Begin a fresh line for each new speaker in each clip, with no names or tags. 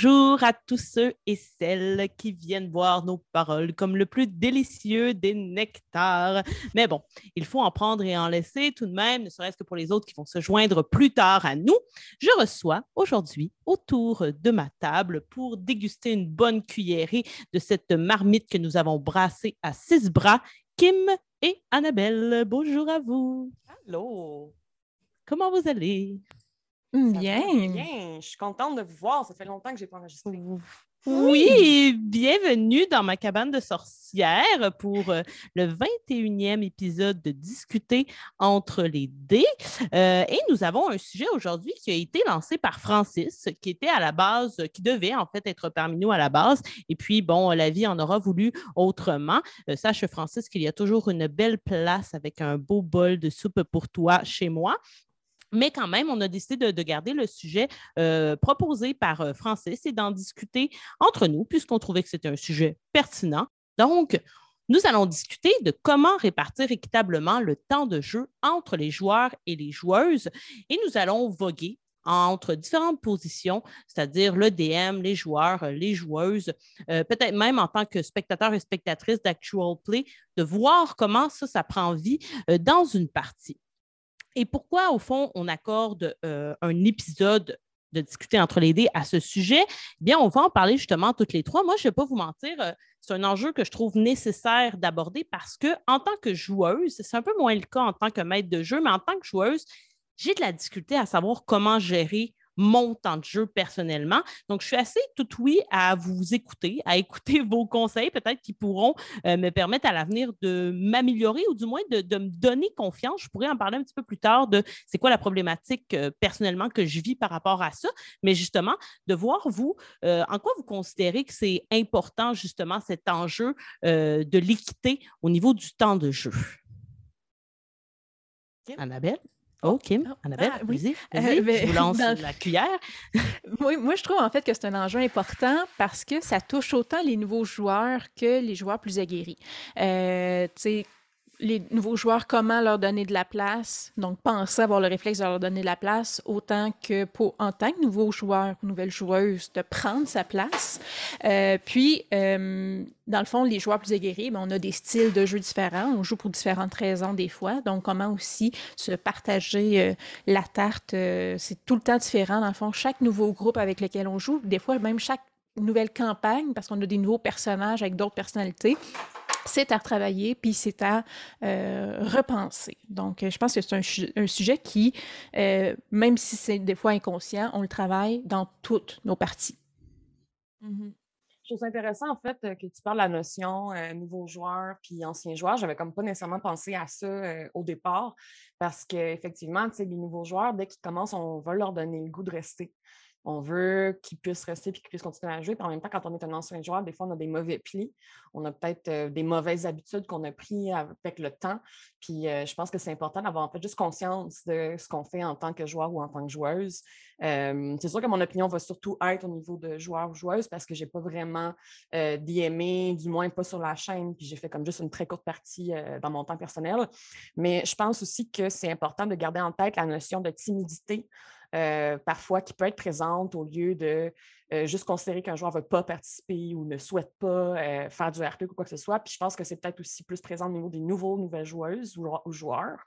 Bonjour à tous ceux et celles qui viennent voir nos paroles comme le plus délicieux des nectars. Mais bon, il faut en prendre et en laisser tout de même, ne serait-ce que pour les autres qui vont se joindre plus tard à nous. Je reçois aujourd'hui autour de ma table pour déguster une bonne cuillerée de cette marmite que nous avons brassée à six bras, Kim et Annabelle. Bonjour à vous.
Allô.
Comment vous allez?
Bien.
bien. Je suis contente de vous voir. Ça fait longtemps que je n'ai pas enregistré.
Oui, bienvenue dans ma cabane de sorcières pour euh, le 21e épisode de Discuter entre les dés. Euh, et nous avons un sujet aujourd'hui qui a été lancé par Francis, qui était à la base, qui devait en fait être parmi nous à la base. Et puis, bon, la vie en aura voulu autrement. Euh, sache, Francis, qu'il y a toujours une belle place avec un beau bol de soupe pour toi chez moi. Mais quand même, on a décidé de, garder le sujet euh, proposé par euh, Francis et d'en discuter entre nous, puisqu'on trouvait que c'était un sujet pertinent. Donc, nous allons discuter de comment répartir équitablement le temps de jeu entre les joueurs et les joueuses et nous allons voguer entre différentes positions, c'est-à-dire le DM, les joueurs, les joueuses, euh, peut-être même en tant que spectateur et spectatrice d'Actual Play, de voir comment ça, ça prend vie dans une partie. Et pourquoi, au fond, on accorde euh, un épisode de discuter entre les dés à ce sujet, eh bien, on va en parler justement toutes les trois. Moi, je ne vais pas vous mentir, euh, c'est un enjeu que je trouve nécessaire d'aborder parce que, en tant que joueuse, c'est un peu moins le cas en tant que maître de jeu, mais en tant que joueuse, j'ai de la difficulté à savoir comment gérer mon temps de jeu personnellement. Donc, je suis assez tout oui à vous écouter, à écouter vos conseils, peut-être qui pourront euh, me permettre à l'avenir de m'améliorer ou du moins de, me donner confiance. Je pourrais en parler un petit peu plus tard de c'est quoi la problématique euh, personnellement que je vis par rapport à ça, mais justement, de voir vous, euh, en quoi vous considérez que c'est important justement cet enjeu de l'équité au niveau du temps de jeu? Annabelle? Oh, Kim, ah, Annabelle, ah, oui. Euh, je vous lance la cuillère.
oui, moi, je trouve en fait que c'est un enjeu important parce que ça touche autant les nouveaux joueurs que les joueurs plus aguerris. Euh, tu sais, les nouveaux joueurs, comment leur donner de la place. Donc, penser avoir le réflexe de leur donner de la place, autant que pour, en tant que nouveau joueur ou nouvelle joueuse, de prendre sa place. Euh, puis, euh, dans le fond, les joueurs plus aguerris, ben, on a des styles de jeu différents. On joue pour différentes raisons des fois. Donc, comment aussi se partager euh, la tarte, c'est tout le temps différent. Dans le fond, chaque nouveau groupe avec lequel on joue, des fois, même chaque nouvelle campagne, parce qu'on a des nouveaux personnages avec d'autres personnalités, c'est à retravailler, puis c'est à euh, repenser. Donc, je pense que c'est un, sujet qui, euh, même si c'est des fois inconscient, on le travaille dans toutes nos parties.
Mm-hmm. Je trouve ça intéressant, en fait, que tu parles de la notion euh, nouveau joueur puis ancien joueur. J'avais comme pas nécessairement pensé à ça au départ parce qu'effectivement, les nouveaux joueurs, dès qu'ils commencent, on va leur donner le goût de rester on veut qu'ils puissent rester et qu'ils puissent continuer à jouer. Puis en même temps, quand on est un ancien joueur, des fois, on a des mauvais plis. On a peut-être euh, des mauvaises habitudes qu'on a pris avec le temps. Puis euh, je pense que c'est important d'avoir en fait juste conscience de ce qu'on fait en tant que joueur ou en tant que joueuse. Euh, c'est sûr que mon opinion va surtout être au niveau de joueur ou joueuse parce que je n'ai pas vraiment d'IMé, du moins pas sur la chaîne. Puis j'ai fait comme juste une très courte partie dans mon temps personnel. Mais je pense aussi que c'est important de garder en tête la notion de timidité. Euh, parfois qui peut être présente au lieu de euh, juste considérer qu'un joueur ne veut pas participer ou ne souhaite pas euh, faire du RP ou quoi que ce soit. Puis je pense que c'est peut-être aussi plus présent au niveau des nouveaux, nouvelles joueuses ou, joueurs.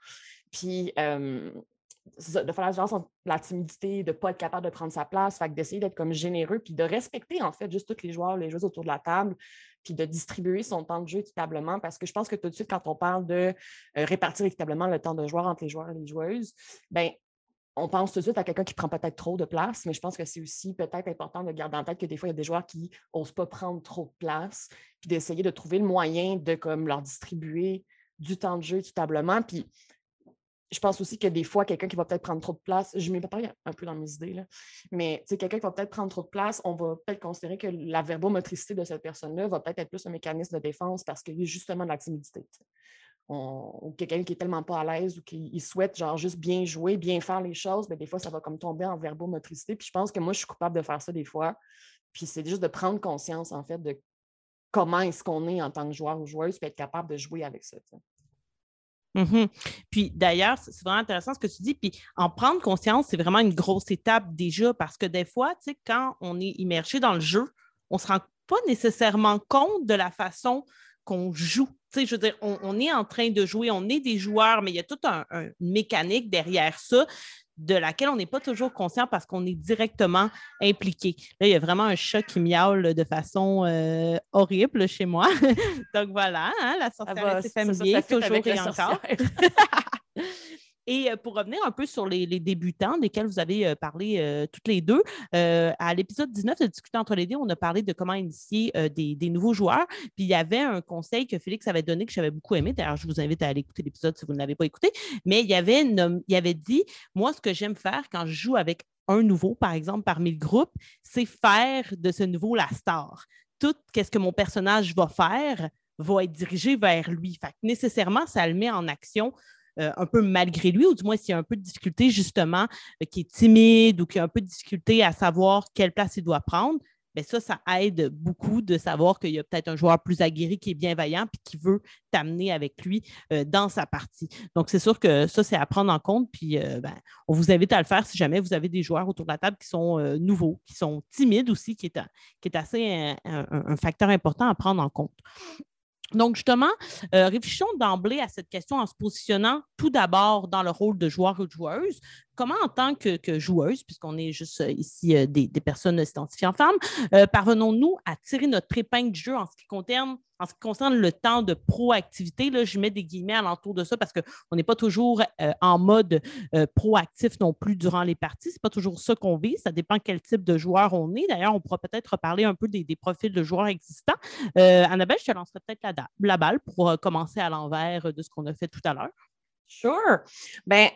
Puis de faire la différence entre la timidité, de ne pas être capable de prendre sa place, fait d'essayer d'être comme généreux, puis de respecter en fait juste tous les joueurs, les joueuses autour de la table, puis de distribuer son temps de jeu équitablement, parce que je pense que tout de suite, quand on parle de répartir équitablement le temps de joueur entre les joueurs et les joueuses, ben on pense tout de suite à quelqu'un qui prend peut-être trop de place, mais je pense que c'est aussi peut-être important de garder en tête que des fois, il y a des joueurs qui n'osent pas prendre trop de place, puis d'essayer de trouver le moyen de comme, leur distribuer du temps de jeu équitablement. Puis je pense aussi que des fois, quelqu'un qui va peut-être prendre trop de place, je m'y pas un peu dans mes idées, là, mais quelqu'un qui va peut-être prendre trop de place, on va peut-être considérer que la verbomotricité de cette personne-là va peut-être être plus un mécanisme de défense parce qu'il y a justement de la timidité ou quelqu'un qui est tellement pas à l'aise ou qui souhaite genre juste bien jouer, bien faire les choses, mais ben, des fois, ça va comme tomber en verbomotricité. Puis je pense que moi, je suis coupable de faire ça des fois. Puis c'est juste de prendre conscience, en fait, de comment est-ce qu'on est en tant que joueur ou joueuse, puis être capable de jouer avec ça.
Mhm. Puis d'ailleurs, c'est vraiment intéressant ce que tu dis. Puis en prendre conscience, c'est vraiment une grosse étape déjà parce que des fois, tu sais, quand on est immergé dans le jeu, on ne se rend pas nécessairement compte de la façon qu'on joue. Tu sais, je veux dire, on, est en train de jouer, on est des joueurs, mais il y a toute une mécanique derrière ça de laquelle on n'est pas toujours conscient parce qu'on est directement impliqué. Là, il y a vraiment un chat qui miaule de façon euh, horrible chez moi. Donc voilà, hein, la sorcière c'est familier, toujours et encore. Et euh, pour revenir un peu sur les, débutants desquels vous avez euh, parlé euh, toutes les deux, à l'épisode 19 de Discuter entre les deux, on a parlé de comment initier des, nouveaux joueurs. Puis il y avait un conseil que Félix avait donné que j'avais beaucoup aimé. D'ailleurs, je vous invite à aller écouter l'épisode si vous ne l'avez pas écouté. Mais il y avait, il avait dit Moi, ce que j'aime faire quand je joue avec un nouveau, par exemple, parmi le groupe, c'est faire de ce nouveau la star. Tout ce que mon personnage va faire va être dirigé vers lui. Fait nécessairement, ça le met en action euh, un peu malgré lui, ou du moins s'il y a un peu de difficulté, justement, euh, qui est timide ou qui a un peu de difficulté à savoir quelle place il doit prendre, bien ça, ça aide beaucoup de savoir qu'il y a peut-être un joueur plus aguerri qui est bienveillant et qui veut t'amener avec lui euh, dans sa partie. Donc, c'est sûr que ça, c'est à prendre en compte. Puis, ben, on vous invite à le faire si jamais vous avez des joueurs autour de la table qui sont nouveaux, qui sont timides aussi, qui est assez un, facteur important à prendre en compte. Donc, justement, euh, réfléchissons d'emblée à cette question en se positionnant tout d'abord dans le rôle de joueur ou de joueuse. Comment, en tant que, joueuse, puisqu'on est juste euh, ici euh, des, personnes s'identifiant en femmes, parvenons-nous à tirer notre épingle du jeu en ce qui concerne le temps de proactivité, là, je mets des guillemets alentour de ça parce qu'on n'est pas toujours euh, en mode euh, proactif non plus durant les parties. Ce n'est pas toujours ça qu'on vit. Ça dépend quel type de joueur on est. D'ailleurs, on pourra peut-être reparler un peu des, profils de joueurs existants. Euh, Annabelle, je te lancerai peut-être la, balle pour commencer à l'envers de ce qu'on a fait tout à l'heure.
Sure. Ben,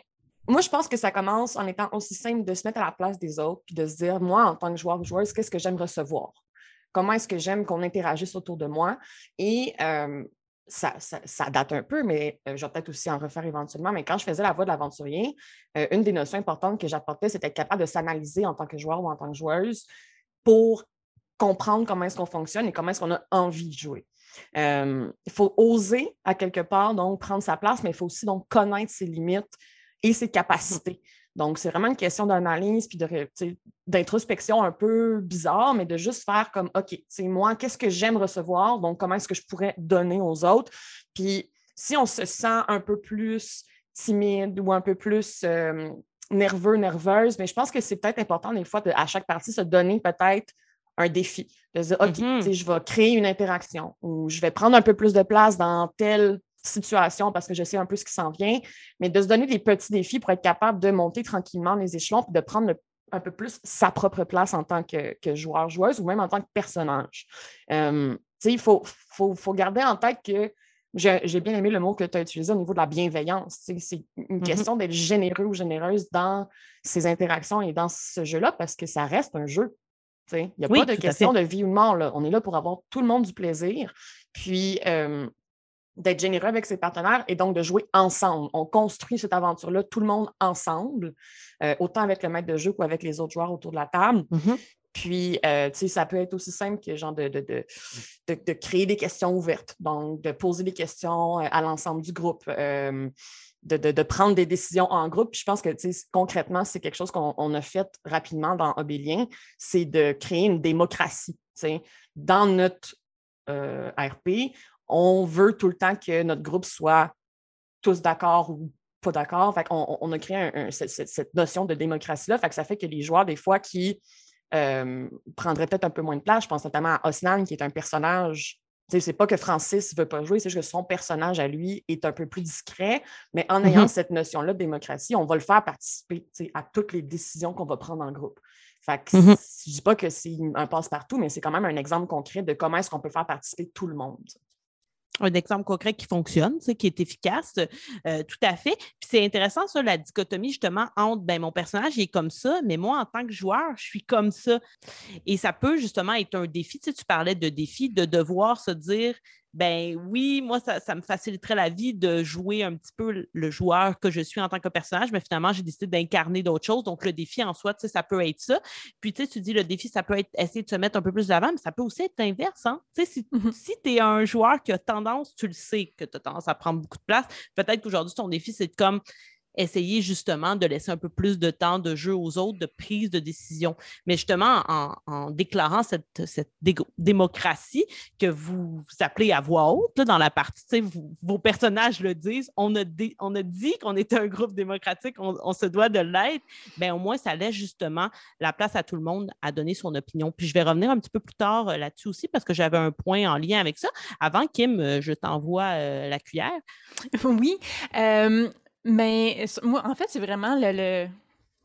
moi, je pense que ça commence en étant aussi simple de se mettre à la place des autres puis de se dire, moi, en tant que joueur ou joueuse, qu'est-ce que j'aime recevoir? comment est-ce que j'aime qu'on interagisse autour de moi? Et ça, date un peu, mais je vais peut-être aussi en refaire éventuellement. Mais quand je faisais la voix de l'aventurier, une des notions importantes que j'apportais, c'était être capable de s'analyser en tant que joueur ou en tant que joueuse pour comprendre comment est-ce qu'on fonctionne et comment est-ce qu'on a envie de jouer. il faut oser à quelque part, donc prendre sa place, mais il faut aussi donc connaître ses limites et ses capacités. Donc, c'est vraiment une question d'analyse puis d'introspection un peu bizarre, mais de juste faire comme OK, c'est moi, qu'est-ce que j'aime recevoir? Donc, comment est-ce que je pourrais donner aux autres? Puis, si on se sent un peu plus timide ou un peu plus euh, nerveux, nerveuse, mais je pense que c'est peut-être important des fois de, à chaque partie se donner peut-être un défi, de se dire, OK, mm-hmm. je vais créer une interaction ou je vais prendre un peu plus de place dans tel situation parce que je sais un peu ce qui s'en vient, mais de se donner des petits défis pour être capable de monter tranquillement les échelons et de prendre un peu plus sa propre place en tant que, joueur, joueuse ou même en tant que personnage. Euh, il faut, faut, garder en tête que j'ai bien aimé le mot que tu as utilisé au niveau de la bienveillance. C'est une mm-hmm. question d'être généreux ou généreuse dans ces interactions et dans ce jeu-là parce que ça reste un jeu. Il n'y a pas de question de vie ou de mort. Là. On est là pour avoir tout le monde du plaisir. Puis, euh, d'être généreux avec ses partenaires et donc de jouer ensemble. On construit cette aventure-là, tout le monde ensemble, euh, autant avec le maître de jeu qu'avec les autres joueurs autour de la table. Mm-hmm. Puis, euh, tu sais, ça peut être aussi simple que genre de, de, créer des questions ouvertes, donc de poser des questions euh, à l'ensemble du groupe, de, prendre des décisions en groupe. Puis je pense que, tu sais, concrètement, c'est quelque chose qu'on a fait rapidement dans Obélien, c'est de créer une démocratie. Tu sais. Dans notre RP, on veut tout le temps que notre groupe soit tous d'accord ou pas d'accord. on, a créé cette, notion de démocratie-là. ça fait que les joueurs, des fois, qui euh, prendraient peut-être un peu moins de place, je pense notamment à Osnan, qui est un personnage. C'est pas que Francis ne veut pas jouer, c'est juste que son personnage à lui est un peu plus discret, mais en ayant mm-hmm. cette notion-là de démocratie, on va le faire participer à toutes les décisions qu'on va prendre en groupe. Fait que mm-hmm. Je ne dis pas que c'est un passe-partout, mais c'est quand même un exemple concret de comment est-ce qu'on peut faire participer tout le monde
un exemple concret qui fonctionne, qui est efficace, euh, tout à fait. Puis c'est intéressant, ça, la dichotomie justement entre ben, mon personnage est comme ça, mais moi, en tant que joueur, je suis comme ça. Et ça peut justement être un défi. Tu, sais, tu parlais de défi, de devoir se dire ben oui, moi, ça, ça, me faciliterait la vie de jouer un petit peu le joueur que je suis en tant que personnage, mais finalement, j'ai décidé d'incarner d'autres choses. Donc, le défi en soi, ça peut être ça. Puis, tu sais, tu dis, le défi, ça peut être essayer de se mettre un peu plus d'avant, mais ça peut aussi être l'inverse. Hein? Si, mm-hmm. si tu es un joueur qui a tendance, tu le sais que tu as tendance à prendre beaucoup de place, peut-être qu'aujourd'hui, ton défi, c'est comme essayer justement de laisser un peu plus de temps de jeu aux autres, de prise de décision. Mais justement, en, déclarant cette, cette démocratie que vous, appelez à voix haute dans la partie, vos personnages le disent, on a, on a dit qu'on était un groupe démocratique, on, se doit de l'être, bien au moins ça laisse justement la place à tout le monde à donner son opinion. Puis je vais revenir un petit peu plus tard euh, là-dessus aussi parce que j'avais un point en lien avec ça. Avant, Kim, euh, je t'envoie euh, la cuillère.
Oui. Mais moi, en fait, c'est vraiment le,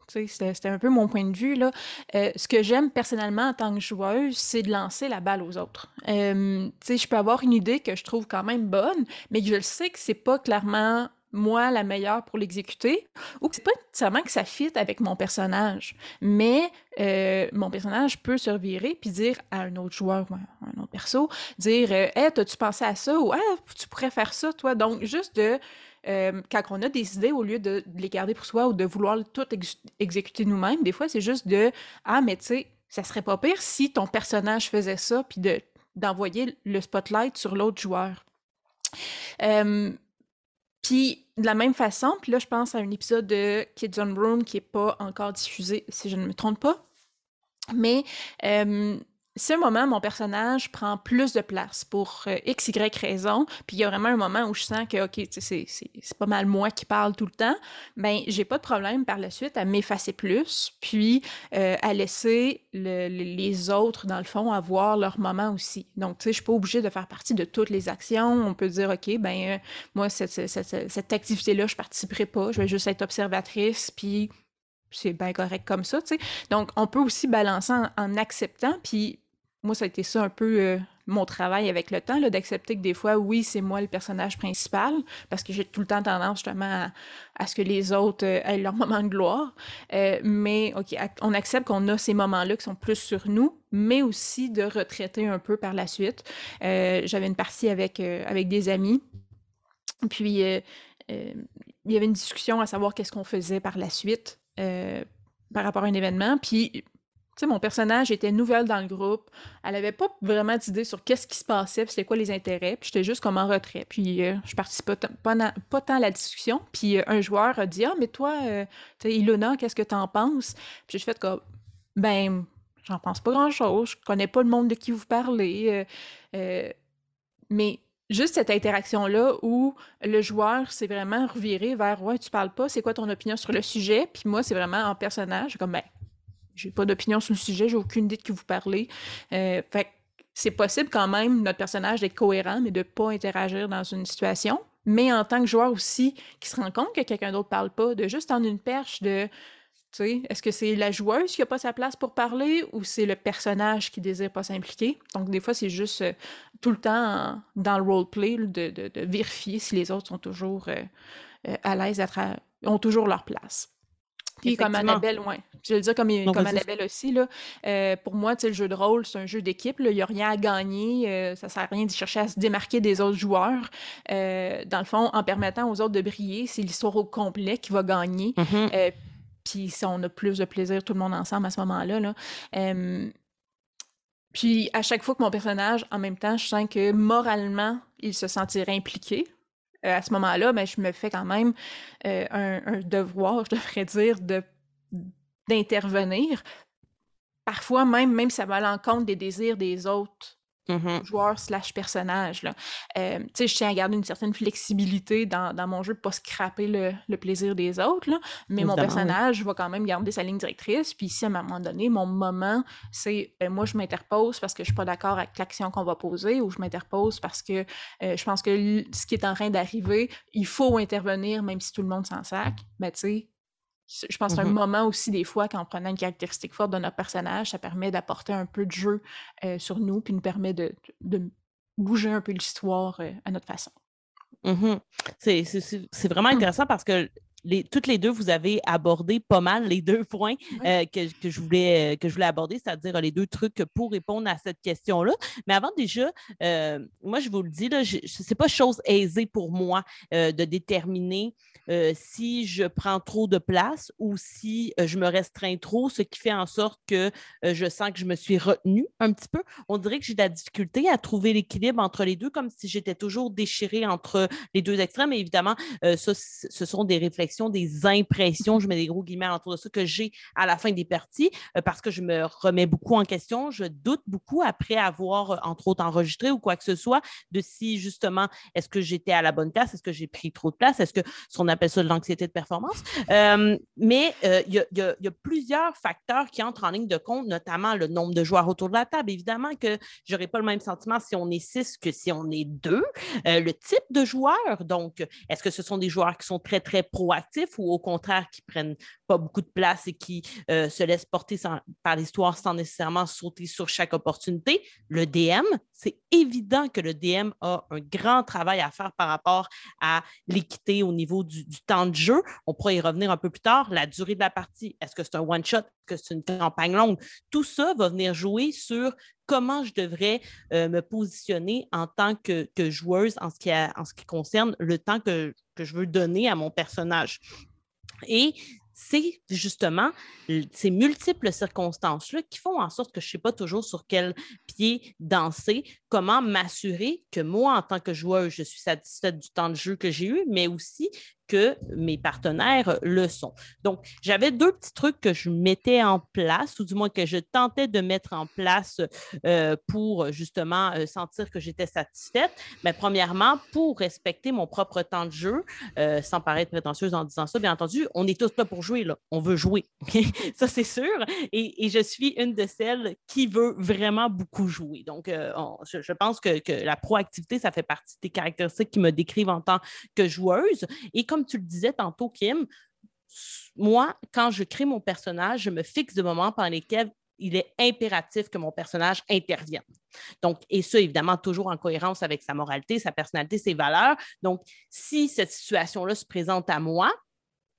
c'était un peu mon point de vue. Là. Euh, ce que j'aime personnellement en tant que joueuse, c'est de lancer la balle aux autres. Euh, je peux avoir une idée que je trouve quand même bonne, mais je le sais que c'est pas clairement moi la meilleure pour l'exécuter, ou que c'est pas nécessairement que ça fit avec mon personnage. Mais euh, mon personnage peut se revirer puis dire à un autre joueur ou à un autre perso, dire Hé, hey, as-tu pensé à ça? ou Ah, tu pourrais faire ça, toi. Donc, juste de euh, quand on a des idées, au lieu de, les garder pour soi ou de vouloir tout exécuter nous-mêmes, des fois, c'est juste de Ah, mais tu sais, ça serait pas pire si ton personnage faisait ça, puis de, d'envoyer le spotlight sur l'autre joueur. Euh, puis de la même façon, puis là, je pense à un épisode de Kids on Room qui n'est pas encore diffusé, si je ne me trompe pas. Mais euh, un moment, mon personnage prend plus de place pour euh, x, y raison, puis il y a vraiment un moment où je sens que, OK, c'est, pas mal moi qui parle tout le temps, ben j'ai pas de problème par la suite à m'effacer plus, puis euh, à laisser les autres, dans le fond, avoir leur moment aussi. Donc, tu sais, je suis pas obligée de faire partie de toutes les actions. On peut dire, OK, ben euh, moi, cette, cette activité-là, je participerai pas, je vais juste être observatrice, puis c'est bien correct comme ça, tu sais. Donc, on peut aussi balancer en, acceptant, puis moi, ça a été ça un peu euh, mon travail avec le temps, d'accepter que des fois, oui, c'est moi le personnage principal, parce que j'ai tout le temps tendance justement à, ce que les autres euh, aient leur moment de gloire. Euh, mais, OK, on accepte qu'on a ces moments-là qui sont plus sur nous, mais aussi de retraiter un peu par la suite. J'avais une partie avec, avec des amis, puis il y avait une discussion à savoir qu'est-ce qu'on faisait par la suite. Par rapport à un événement. Puis sais, mon personnage était nouvelle dans le groupe. Elle avait pas vraiment d'idée sur qu'est-ce qui se passait, puis c'était quoi les intérêts. Puis j'étais juste comme en retrait. Puis euh, je participais pas, pas, tant à la discussion. Puis euh, un joueur a dit Ah, mais toi, euh, Ilona, qu'est-ce que t'en penses Puis j'ai fait comme Ben, j'en pense pas grand-chose. Je connais pas le monde de qui vous parlez. mais juste cette interaction-là où le joueur s'est vraiment reviré vers Ouais, tu parles pas, c'est quoi ton opinion sur le sujet? Puis moi, c'est vraiment en personnage, comme Ben, j'ai pas d'opinion sur le sujet, j'ai aucune idée de qui vous parlez. Euh, fait c'est possible quand même, notre personnage, d'être cohérent, mais de pas interagir dans une situation. Mais en tant que joueur aussi, qui se rend compte que quelqu'un d'autre parle pas, de juste en une perche de, est-ce que c'est la joueuse qui a pas sa place pour parler ou c'est le personnage qui désire pas s'impliquer? Donc, des fois, c'est juste euh, tout le temps dans le roleplay de, de, de, vérifier si les autres sont toujours euh, à l'aise, ont toujours leur place. Puis comme Annabelle, ouais. Je vais le dire comme, comme Annabelle aussi, là. Euh, pour moi, le jeu de rôle, c'est un jeu d'équipe. Il n'y a rien à gagner. Euh, ça ne sert à rien de chercher à se démarquer des autres joueurs. Euh, dans le fond, en permettant aux autres de briller, c'est l'histoire au complet qui va gagner. Mm-hmm. Puis si on a plus de plaisir tout le monde ensemble à ce moment-là. Là. puis à chaque fois que mon personnage, en même temps, je sens que moralement, il se sentirait impliqué euh, à ce moment-là, ben, je me fais quand même euh, un, devoir, je devrais dire, d'intervenir. Parfois même, même ça va à l'encontre des désirs des autres Mmh joueur slash personnage. Là. Euh, je tiens à garder une certaine flexibilité dans, dans mon jeu pour pas scraper le, le, plaisir des autres, là. mais mon personnage va quand même garder sa ligne directrice. Puis si à un moment donné, mon moment, c'est ben, moi, je m'interpose parce que je suis pas d'accord avec l'action qu'on va poser ou je m'interpose parce que euh, je pense que ce qui est en train d'arriver, il faut intervenir même si tout le monde s'en sac. Mais ben, tu sais, je pense qu'un un mmh moment aussi, des fois, qu'en prenant une caractéristique forte de notre personnage, ça permet d'apporter un peu de jeu euh, sur nous, puis nous permet de, bouger un peu l'histoire euh, à notre façon.
Mmh c'est vraiment mmh. intéressant parce que les, toutes les deux, vous avez abordé pas mal les deux points euh, que, je voulais, que je voulais aborder, c'est-à-dire les deux trucs pour répondre à cette question-là. Mais avant déjà, moi, je vous le dis, ce n'est pas chose aisée pour moi de déterminer si je prends trop de place ou si je me restreins trop, ce qui fait en sorte que je sens que je me suis retenue un petit peu. On dirait que j'ai de la difficulté à trouver l'équilibre entre les deux, comme si j'étais toujours déchirée entre les deux extrêmes. Et évidemment, ça, ce sont des réflexions, des impressions, je mets des gros guillemets autour de ça, que j'ai à la fin des parties parce que je me remets beaucoup en question. Je doute beaucoup après avoir, entre autres, enregistré ou quoi que ce soit, de si justement, est-ce que j'étais à la bonne place? Est-ce que j'ai pris trop de place? Est-ce que ce qu'on appelle ça de l'anxiété de performance? mais il y, a plusieurs facteurs qui entrent en ligne de compte, notamment le nombre de joueurs autour de la table. Évidemment que je n'aurai pas le même sentiment si on est six que si on est deux. Euh, le type de joueur, donc, est-ce que ce sont des joueurs qui sont très, très proactifs ou au contraire qui prennent pas beaucoup de place et qui euh, se laissent porter par l'histoire sans nécessairement sauter sur chaque opportunité? Le DM, c'est évident que le DM a un grand travail à faire par rapport à l'équité au niveau du, temps de jeu. On pourra y revenir un peu plus tard. La durée de la partie, est-ce que c'est un one-shot? que c'est une campagne longue? Tout ça va venir jouer sur comment je devrais euh, me positionner en tant que, joueuse en ce, qui en ce qui concerne le temps que, que je veux donner à mon personnage. Et c'est justement ces multiples circonstances-là qui font en sorte que je ne sais pas toujours sur quel pied danser, comment m'assurer que moi, en tant que joueuse, je suis satisfaite du temps de jeu que j'ai eu, mais aussi que mes partenaires le sont. Donc, j'avais deux petits trucs que je mettais en place, ou du moins que je tentais de mettre en place euh, pour justement euh, sentir que j'étais satisfaite. Mais premièrement, pour respecter mon propre temps de jeu, euh, sans paraître prétentieuse en disant ça, bien entendu, on est tous là pour jouer, là. on veut jouer. ça, c'est sûr. Et, je suis une de celles qui veut vraiment beaucoup jouer. Donc, je, pense que, la proactivité, ça fait partie des caractéristiques qui me décrivent en tant que joueuse. Comme tu le disais tantôt, Kim, moi, quand je crée mon personnage, je me fixe de moments pendant lesquels il est impératif que mon personnage intervienne. Donc, et ça, évidemment, toujours en cohérence avec sa moralité, sa personnalité, ses valeurs. Donc, si cette situation-là se présente à moi,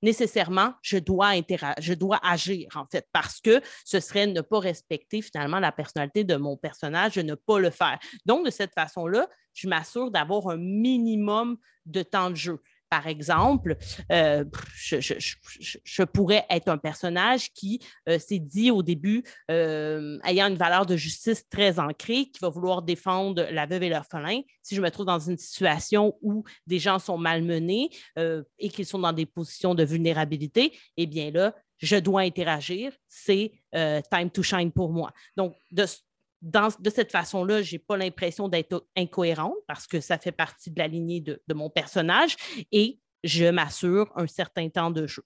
nécessairement, je dois, je dois agir, en fait, parce que ce serait ne pas respecter finalement la personnalité de mon personnage, de ne pas le faire. Donc, de cette façon-là, je m'assure d'avoir un minimum de temps de jeu. Par exemple, euh, je, pourrais être un personnage qui euh, s'est dit au début, euh, ayant une valeur de justice très ancrée, qui va vouloir défendre la veuve et l'orphelin. Si je me trouve dans une situation où des gens sont malmenés et qu'ils sont dans des positions de vulnérabilité, eh bien là, je dois interagir. C'est time to shine pour moi. Donc, de, de cette façon-là, je n'ai pas l'impression d'être incohérente parce que ça fait partie de la lignée de, mon personnage et je m'assure un certain temps de jeu.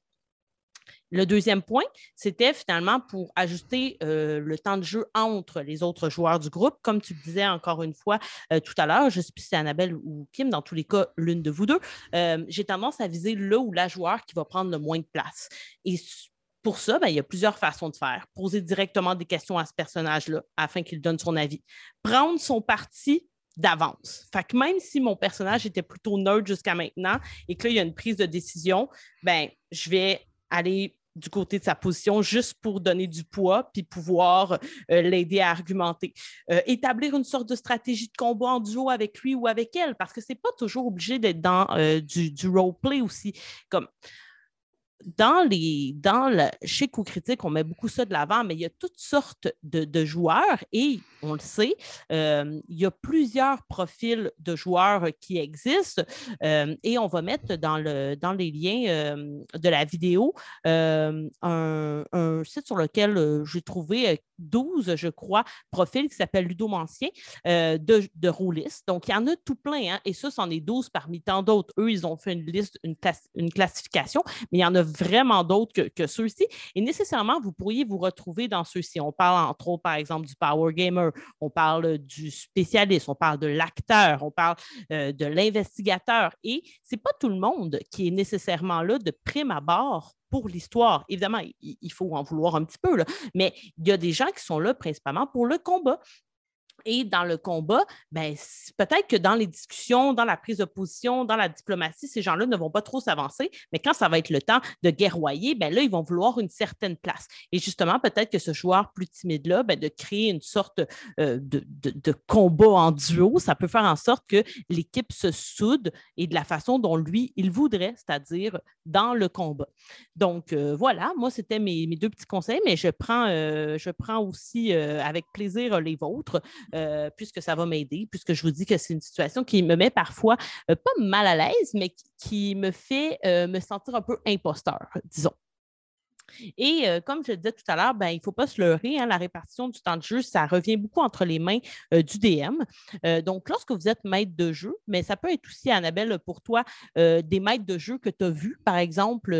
Le deuxième point, c'était finalement pour ajuster euh, le temps de jeu entre les autres joueurs du groupe. Comme tu disais encore une fois euh, tout à l'heure, je ne sais plus si c'est Annabelle ou Kim, dans tous les cas, l'une de vous deux, euh, j'ai tendance à viser le ou la joueur qui va prendre le moins de place. Pour ça, ben, il y a plusieurs façons de faire. Poser directement des questions à ce personnage-là afin qu'il donne son avis. Prendre son parti d'avance. Fait que même si mon personnage était plutôt neutre jusqu'à maintenant et que il y a une prise de décision, ben, je vais aller du côté de sa position juste pour donner du poids puis pouvoir euh, l'aider à argumenter. Euh, établir une sorte de stratégie de combat en duo avec lui ou avec elle parce que c'est pas toujours obligé d'être dans euh, du, du roleplay aussi. Comme dans les dans le, chez Coup Critique, on met beaucoup ça de l'avant, mais il y a toutes sortes de, joueurs et on le sait, euh, il y a plusieurs profils de joueurs qui existent euh, et on va mettre dans, le, dans les liens euh, de la vidéo un, un, site sur lequel j'ai trouvé 12, je crois, profils qui s'appellent Ludomancien euh, de, de rôlistes. Donc, il y en a tout plein, hein, et ça, c'en est 12 parmi tant d'autres. Eux, ils ont fait une liste, une, classification, mais il y en a vraiment d'autres que, ceux-ci. Et nécessairement, vous pourriez vous retrouver dans ceux-ci. On parle entre autres, par exemple, du Power Gamer, on parle du spécialiste, on parle de l'acteur, on parle euh, de l'investigateur. Et ce n'est pas tout le monde qui est nécessairement là de prime abord pour l'histoire. Évidemment, il, faut en vouloir un petit peu, mais il y a des gens qui sont là principalement pour le combat. Et dans le combat, ben, peut-être que dans les discussions, dans la prise de position, dans la diplomatie, ces gens-là ne vont pas trop s'avancer, mais quand ça va être le temps de guerroyer, ben là, ils vont vouloir une certaine place. Et justement, peut-être que ce joueur plus timide-là, ben, de créer une sorte euh, de, combat en duo, ça peut faire en sorte que l'équipe se soude et de la façon dont lui, il voudrait, c'est-à-dire dans le combat. Donc, euh, voilà, moi, c'était mes, deux petits conseils, mais je prends, euh, je prends aussi avec plaisir les vôtres. Euh, puisque ça va m'aider, puisque je vous dis que c'est une situation qui me met parfois euh, pas mal à l'aise, mais qui, me fait euh, me sentir un peu imposteur, disons. Et comme je le disais tout à l'heure, ben, il ne faut pas se leurrer. Hein, la répartition du temps de jeu, ça revient beaucoup entre les mains du DM. donc, lorsque vous êtes maître de jeu, mais ça peut être aussi, Annabelle, pour toi, des maîtres de jeu que tu as vus, par exemple,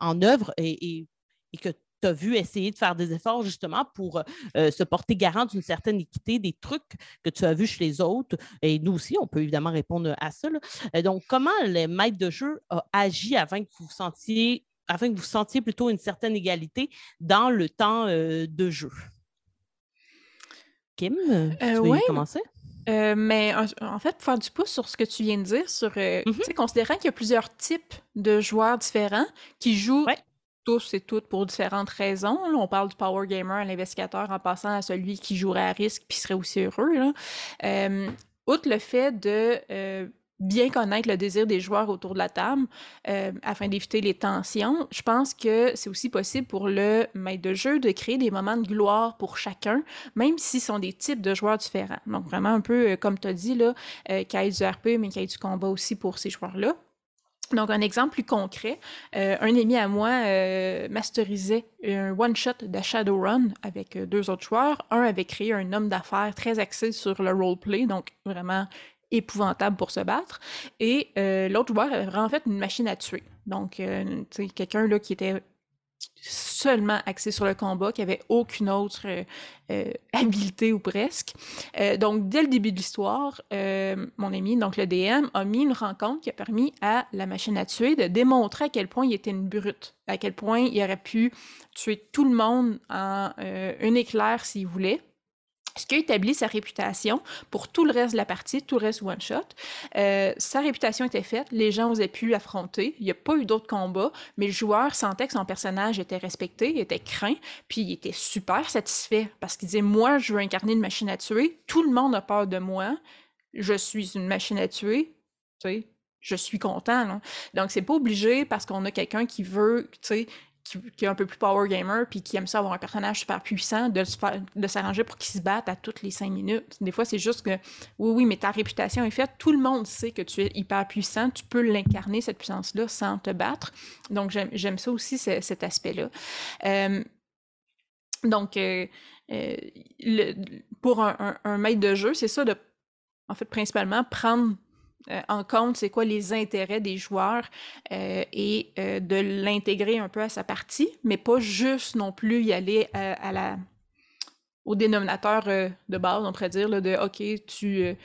en œuvre et, et que tu as vu essayer de faire des efforts justement pour euh, se porter garant d'une certaine équité, des trucs que tu as vus chez les autres. Et nous aussi, on peut évidemment répondre à ça. Euh, donc, comment les maîtres de jeu ont agi afin que vous sentiez afin que vous sentiez plutôt une certaine égalité dans le temps euh, de jeu? Kim, tu veux commencer?
mais en, fait, pour faire du pouce sur ce que tu viens de dire, sur, mm-hmm. considérant qu'il y a plusieurs types de joueurs différents qui jouent tous et toutes pour différentes raisons. on parle du power gamer à l'investigateur en passant à celui qui jouerait à risque puis serait aussi heureux. Là. outre le fait de euh, bien connaître le désir des joueurs autour de la table euh, afin d'éviter les tensions, je pense que c'est aussi possible pour le maître de jeu de créer des moments de gloire pour chacun, même si ce sont des types de joueurs différents. Donc vraiment un peu euh, comme tu as dit, là, qu'il y ait du RP, mais qu'il y ait du combat aussi pour ces joueurs-là. Donc, un exemple plus concret, euh, un ami à moi euh, masterisait un one-shot de Shadowrun avec euh, deux autres joueurs. Un avait créé un homme d'affaires très axé sur le roleplay, donc vraiment épouvantable pour se battre. Et l'autre joueur avait vraiment fait une machine à tuer. Donc, sais, quelqu'un là qui était seulement axé sur le combat, qui avait aucune autre euh, euh, habileté ou presque. Euh, donc, dès le début de l'histoire, mon ami, donc le DM, a mis une rencontre qui a permis à la machine à tuer de démontrer à quel point il était une brute, à quel point il aurait pu tuer tout le monde en un éclair s'il voulait ce qui a établi sa réputation pour tout le reste de la partie, tout le reste one-shot. Euh, sa réputation était faite, les gens osaient pu l'affronter, il n'y a pas eu d'autres combats, mais le joueur sentait que son personnage était respecté, était craint, puis il était super satisfait parce qu'il disait Moi, je veux incarner une machine à tuer, tout le monde a peur de moi, je suis une machine à tuer, tu sais, je suis content. Là. Donc, c'est pas obligé parce qu'on a quelqu'un qui veut, tu sais, qui, est un peu plus power gamer puis qui aime ça avoir un personnage super puissant, de, s'arranger pour qu'il se batte à toutes les cinq minutes. Des fois, c'est juste que oui, oui, mais ta réputation est faite. Tout le monde sait que tu es hyper puissant. Tu peux l'incarner, cette puissance-là, sans te battre. Donc, j'aime ça aussi, cet aspect-là. Euh, donc, euh, euh, pour un, un maître de jeu, c'est ça de, en fait, principalement prendre euh, en compte c'est quoi les intérêts des joueurs euh, et euh, de l'intégrer un peu à sa partie, mais pas juste non plus y aller à, la, au dénominateur de base, on pourrait dire, de OK, tu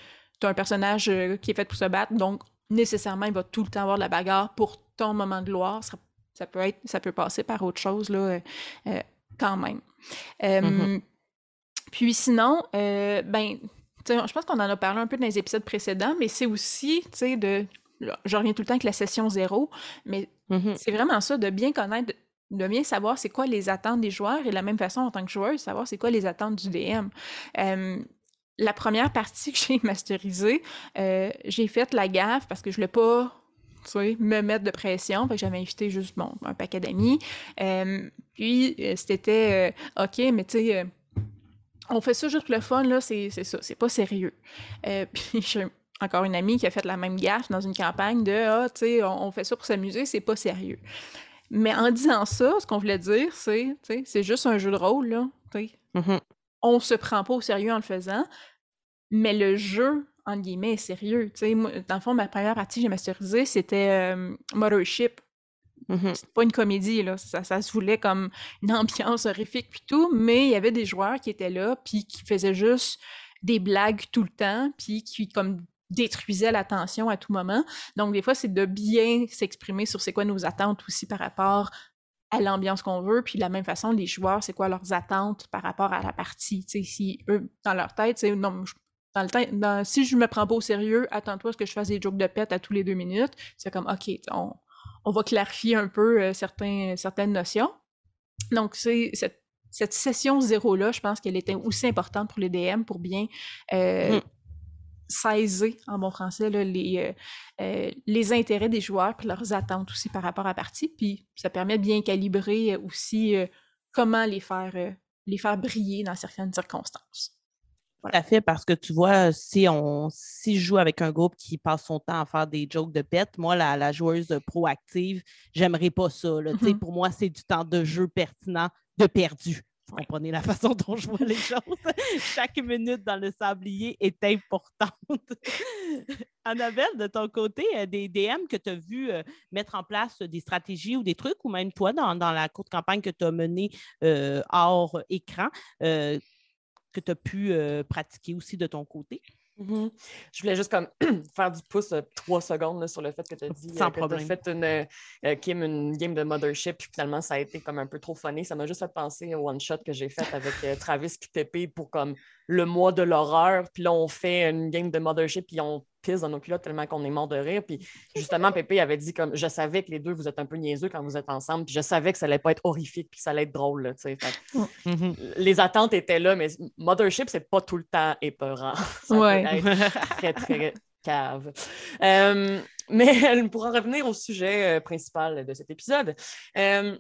as un personnage qui est fait pour se battre, donc nécessairement il va tout le temps avoir de la bagarre pour ton moment de gloire. Ça, peut, être, ça peut passer par autre chose là, quand même. Mm-hmm. Puis sinon, ben, je pense qu'on en a parlé un peu dans les épisodes précédents, mais c'est aussi, tu sais, de. Je reviens tout le temps avec la session zéro, mais mm-hmm. c'est vraiment ça, de bien connaître, de bien savoir c'est quoi les attentes des joueurs et de la même façon en tant que joueur, savoir c'est quoi les attentes du DM. la première partie que j'ai masterisée, euh, j'ai fait la gaffe parce que je ne voulais pas me mettre de pression. j'avais invité juste bon, un paquet d'amis. puis euh, c'était euh, OK, mais tu sais on fait ça juste pour le fun, là, c'est ça, c'est pas sérieux. Euh, puis j'ai encore une amie qui a fait la même gaffe dans une campagne de Ah, tu sais, on, fait ça pour s'amuser, c'est pas sérieux. Mais en disant ça, ce qu'on voulait dire, c'est, c'est juste un jeu de rôle, là, tu mm-hmm. On se prend pas au sérieux en le faisant, mais le jeu, entre guillemets, est sérieux. Tu sais, dans le fond, ma première partie que j'ai masterisée, c'était euh, Mothership Mmh c'est pas une comédie, là. Ça, se voulait comme une ambiance horrifique puis tout, mais il y avait des joueurs qui étaient là puis qui faisaient juste des blagues tout le temps puis qui comme détruisaient l'attention à tout moment. Donc des fois, c'est de bien s'exprimer sur c'est quoi nos attentes aussi par rapport à l'ambiance qu'on veut. Puis de la même façon, les joueurs, c'est quoi leurs attentes par rapport à la partie. sais si eux, dans leur tête, c'est non, dans le temps, si je me prends pas au sérieux, attends-toi à ce que je fasse des jokes de pète à tous les deux minutes. C'est comme, OK, on, on, va clarifier un peu euh, certains, certaines notions. Donc, c'est cette, cette session zéro-là, je pense qu'elle était aussi importante pour les DM pour bien euh, mmh saisir, en bon français, les, euh, euh, les intérêts des joueurs puis leurs attentes aussi par rapport à la partie. Puis ça permet de bien calibrer euh, aussi comment les faire, les faire briller dans certaines circonstances.
Tout à fait, parce que tu vois, si on si je joue avec un groupe qui passe son temps à faire des jokes de pète, moi, la, la joueuse proactive, j'aimerais pas ça. Mm-hmm. Pour moi, c'est du temps de jeu pertinent de perdu. Vous comprenez la façon dont je vois les choses? Chaque minute dans le sablier est importante. Annabelle, de ton côté, euh, des DM que tu as vu euh, mettre en place des stratégies ou des trucs, ou même toi, dans, la courte campagne que tu as menée euh, hors écran, que tu as pu pratiquer aussi de ton côté?
Mmh je voulais juste comme faire du pouce trois secondes sur le fait que tu as dit
Sans que tu
as fait une, Kim une game de Mothership, puis finalement ça a été comme un peu trop funny. Ça m'a juste fait penser au one-shot que j'ai fait avec Travis et Pépé pour comme le mois de l'horreur. Puis là, on fait une game de Mothership, puis on pisse dans nos culottes tellement qu'on est mort de rire. Puis justement, Pépé avait dit comme je savais que les deux, vous êtes un peu niaiseux quand vous êtes ensemble, puis je savais que ça allait pas être horrifique, puis que ça allait être drôle. Mmh les attentes étaient là, mais Mothership, c'est pas tout le temps épeurant. ça
ouais.
peut être très, très cave. Euh, mais pour en revenir au sujet euh, principal de cet épisode, euh,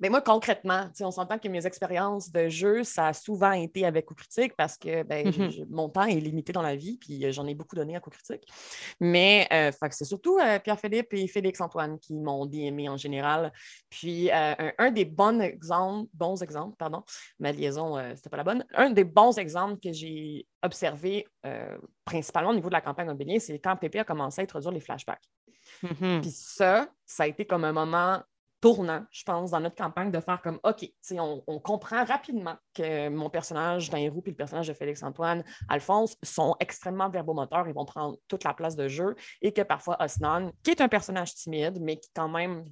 ben moi, concrètement, on s'entend que mes expériences de jeu, ça a souvent été avec coup critique parce que ben, mm-hmm. mon temps est limité dans la vie, puis euh, j'en ai beaucoup donné à coup critique. Mais euh, c'est surtout euh, Pierre-Philippe et Félix-Antoine qui m'ont aimé en général. Puis un, des bons exemples, bons exemples, pardon, ma liaison, c'était pas la bonne, un des bons exemples que j'ai observé principalement au niveau de la campagne immobilière, c'est quand Pépé a commencé à introduire les flashbacks. Mm-hmm. Puis ça, ça a été comme un moment tournant, je pense, dans notre campagne, de faire comme OK, on, on comprend rapidement que mon personnage d'Aérou et le personnage de Félix-Antoine, Alphonse, sont extrêmement verbomoteurs, ils vont prendre toute la place de jeu, et que parfois Osnan, qui est un personnage timide, mais qui quand même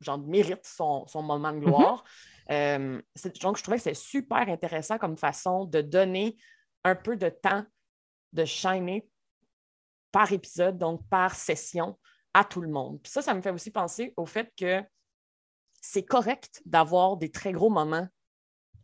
genre, mérite son, moment de gloire. Mm-hmm. Euh, donc, je trouvais que c'est super intéressant comme façon de donner un peu de temps de shiner par épisode, donc par session, à tout le monde. Puis ça, ça me fait aussi penser au fait que c'est correct d'avoir des très gros moments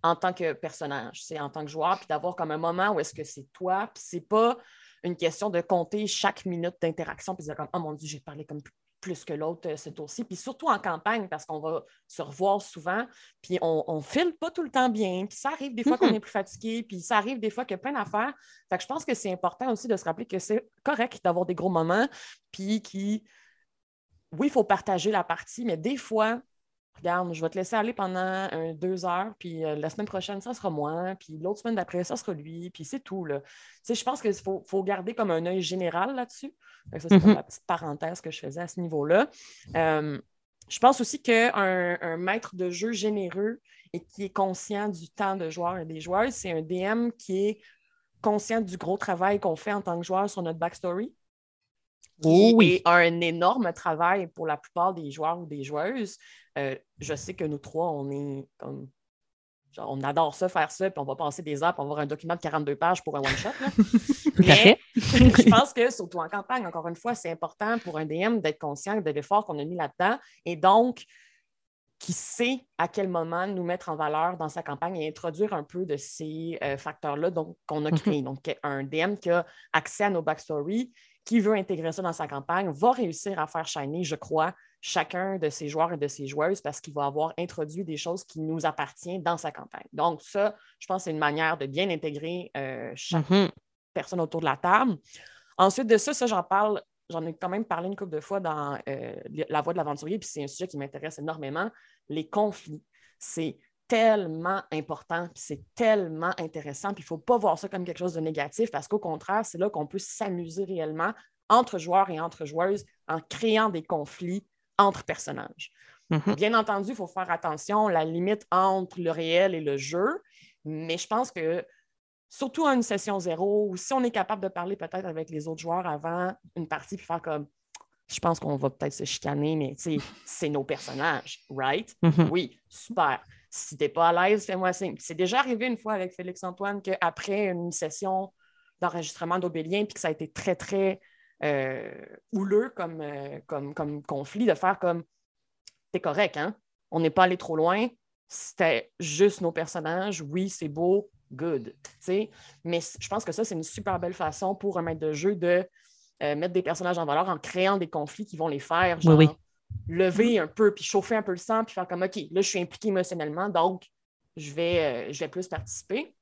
en tant que personnage, c'est en tant que joueur, puis d'avoir comme un moment où est-ce que c'est toi, puis c'est pas une question de compter chaque minute d'interaction, puis de dire comme, oh mon Dieu, j'ai parlé comme plus que l'autre euh, ce tour-ci, puis surtout en campagne, parce qu'on va se revoir souvent, puis on ne file pas tout le temps bien, puis ça arrive des fois qu'on mm-hmm. est plus fatigué, puis ça arrive des fois qu'il y a plein d'affaires. Fait que je pense que c'est important aussi de se rappeler que c'est correct d'avoir des gros moments, puis qui oui, il faut partager la partie, mais des fois, regarde, je vais te laisser aller pendant deux heures, puis euh, la semaine prochaine, ça sera moi, puis l'autre semaine d'après, ça sera lui, puis c'est tout. Là. je pense qu'il faut, garder comme un œil général là-dessus. Ça, c'est mm-hmm. la petite parenthèse que je faisais à ce niveau-là. Euh, je pense aussi qu'un un maître de jeu généreux et qui est conscient du temps de joueur et des joueurs, c'est un DM qui est conscient du gros travail qu'on fait en tant que joueur sur notre backstory. Oh oui. un énorme travail pour la plupart des joueurs ou des joueuses. Euh, je sais que nous trois, on est comme. on adore ça, faire ça, puis on va passer des heures pour avoir un document de 42 pages pour un one-shot. Mais je pense que, surtout en campagne, encore une fois, c'est important pour un DM d'être conscient de l'effort qu'on a mis là-dedans et donc qui sait à quel moment nous mettre en valeur dans sa campagne et introduire un peu de ces euh, facteurs-là qu'on a mhm. créés. Donc, un DM qui a accès à nos backstories, qui veut intégrer ça dans sa campagne va réussir à faire shiner, je crois, chacun de ses joueurs et de ses joueuses parce qu'il va avoir introduit des choses qui nous appartiennent dans sa campagne. Donc, ça, je pense que c'est une manière de bien intégrer euh, chaque mm-hmm. personne autour de la table. Ensuite de ça, ça, j'en parle, j'en ai quand même parlé une couple de fois dans euh, La Voix de l'aventurier, puis c'est un sujet qui m'intéresse énormément, les conflits. C'est tellement important, puis c'est tellement intéressant, puis il ne faut pas voir ça comme quelque chose de négatif, parce qu'au contraire, c'est là qu'on peut s'amuser réellement entre joueurs et entre joueuses en créant des conflits entre personnages. Mm-hmm. Bien entendu, il faut faire attention, la limite entre le réel et le jeu, mais je pense que surtout à une session zéro, ou si on est capable de parler peut-être avec les autres joueurs avant une partie, puis faire comme je pense qu'on va peut-être se chicaner, mais c'est nos personnages, right?
Mhm.
Oui, super. Si t'es pas à l'aise, fais-moi signe. C'est déjà arrivé une fois avec Félix-Antoine qu'après une session d'enregistrement d'Aubélien, puis que ça a été très, très euh, houleux comme, euh, comme, comme conflit, de faire comme t'es correct, hein? On n'est pas allé trop loin. C'était juste nos personnages. Oui, c'est beau, good. Mais je pense que ça, c'est une super belle façon pour un maître de jeu de euh, mettre des personnages en valeur en créant des conflits qui vont les faire genre, lever un peu, puis chauffer un peu le sang, puis faire comme OK, là, je suis impliqué émotionnellement, donc je vais, euh, je vais plus participer.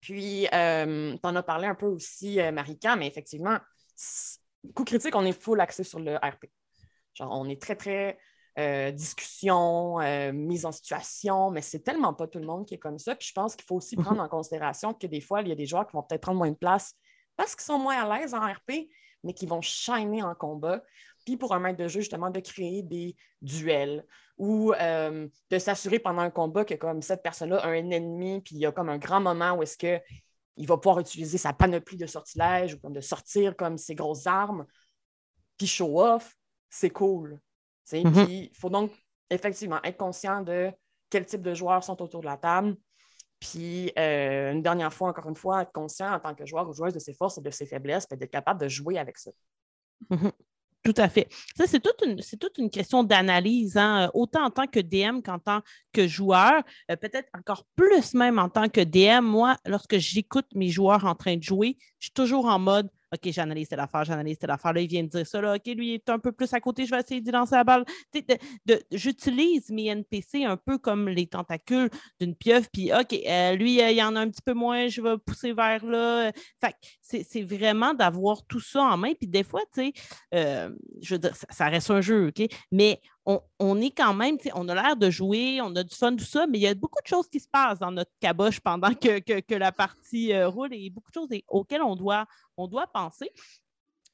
Puis, euh, tu en as parlé un peu aussi, Marika, mais effectivement, coup critique, on est full axé sur le RP. Genre, on est très, très discussion, mise en situation, mais c'est tellement pas tout le monde qui est comme ça. Puis je pense qu'il faut aussi prendre mhm. en considération que des fois, il y a des joueurs qui vont peut-être prendre moins de place parce qu'ils sont moins à l'aise en RP, mais qui vont shiner en combat. Puis pour un maître de jeu, justement, de créer des duels ou euh, de s'assurer pendant un combat que comme cette personne-là a un ennemi, puis il y a comme un grand moment où est-ce qu'il va pouvoir utiliser sa panoplie de sortilèges ou comme de sortir comme ses grosses armes, puis show off, c'est cool. Il faut donc effectivement être conscient de quel type de joueurs sont autour de la table, puis, euh, une dernière fois, encore une fois, être conscient en tant que joueur ou joueuse de ses forces et de ses faiblesses, puis d'être capable de jouer avec ça.
Tout à fait. Ça, c'est toute une, question d'analyse, hein, autant en tant que DM qu'en tant que joueur, euh, peut-être encore plus même en tant que DM. Moi, lorsque j'écoute mes joueurs en train de jouer, je suis toujours en mode OK, j'analyse telle affaire, j'analyse telle affaire. Là, il vient de dire ça. Là, OK, lui, il est un peu plus à côté, je vais essayer d'y lancer la balle. J'utilise mes NPC un peu comme les tentacules d'une pieuvre. Puis, OK, euh, lui, il y en a un petit peu moins, je vais pousser vers là. Fait c'est vraiment d'avoir tout ça en main. Puis, des fois, tu sais, euh, je veux dire, ça, reste un jeu, OK? Mais on, est quand même, on a l'air de jouer, on a du fun, tout ça, mais il y a beaucoup de choses qui se passent dans notre caboche pendant que, la partie euh, roule et beaucoup de choses auxquelles on on doit penser.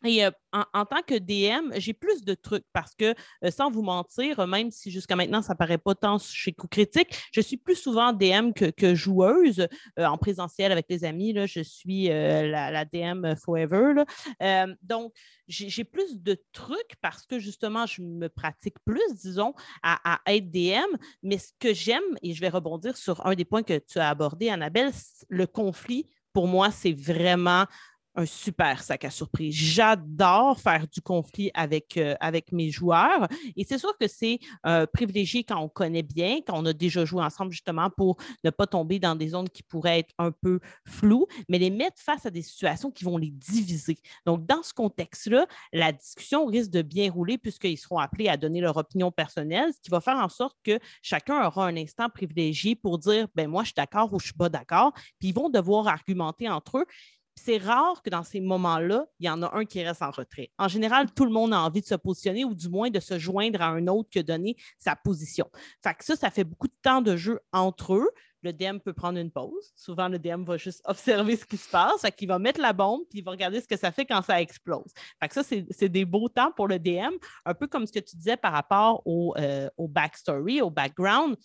Et euh, en, tant que DM, j'ai plus de trucs parce que, euh, sans vous mentir, même si jusqu'à maintenant, ça paraît pas tant chez Coup Critique, je suis plus souvent DM que, joueuse euh, en présentiel avec les amis. Là, je suis la, DM forever. donc, j'ai plus de trucs parce que justement, je me pratique plus, disons, à, à être DM. Mais ce que j'aime, et je vais rebondir sur un des points que tu as abordé, Annabelle, le conflit pour moi, c'est vraiment un super sac à surprise. J'adore faire du conflit avec, euh, avec mes joueurs. Et c'est sûr que c'est euh, privilégié quand on connaît bien, quand on a déjà joué ensemble, justement, pour ne pas tomber dans des zones qui pourraient être un peu floues, mais les mettre face à des situations qui vont les diviser. Donc, dans ce contexte-là, la discussion risque de bien rouler puisqu'ils seront appelés à donner leur opinion personnelle, ce qui va faire en sorte que chacun aura un instant privilégié pour dire, ben moi, je suis d'accord ou je ne suis pas d'accord. Puis ils vont devoir argumenter entre eux c'est rare que dans ces moments-là, il y en a un qui reste en retrait. En général, tout le monde a envie de se positionner ou du moins de se joindre à un autre qui a donné sa position. Fait que ça, ça fait beaucoup de temps de jeu entre eux. Le DM peut prendre une pause. Souvent, le DM va juste observer ce qui se passe. Fait qu'il va mettre la bombe puis il va regarder ce que ça fait quand ça explose. Fait que ça, c'est des beaux temps pour le DM, un peu comme ce que tu disais par rapport au, euh, au backstory, au background.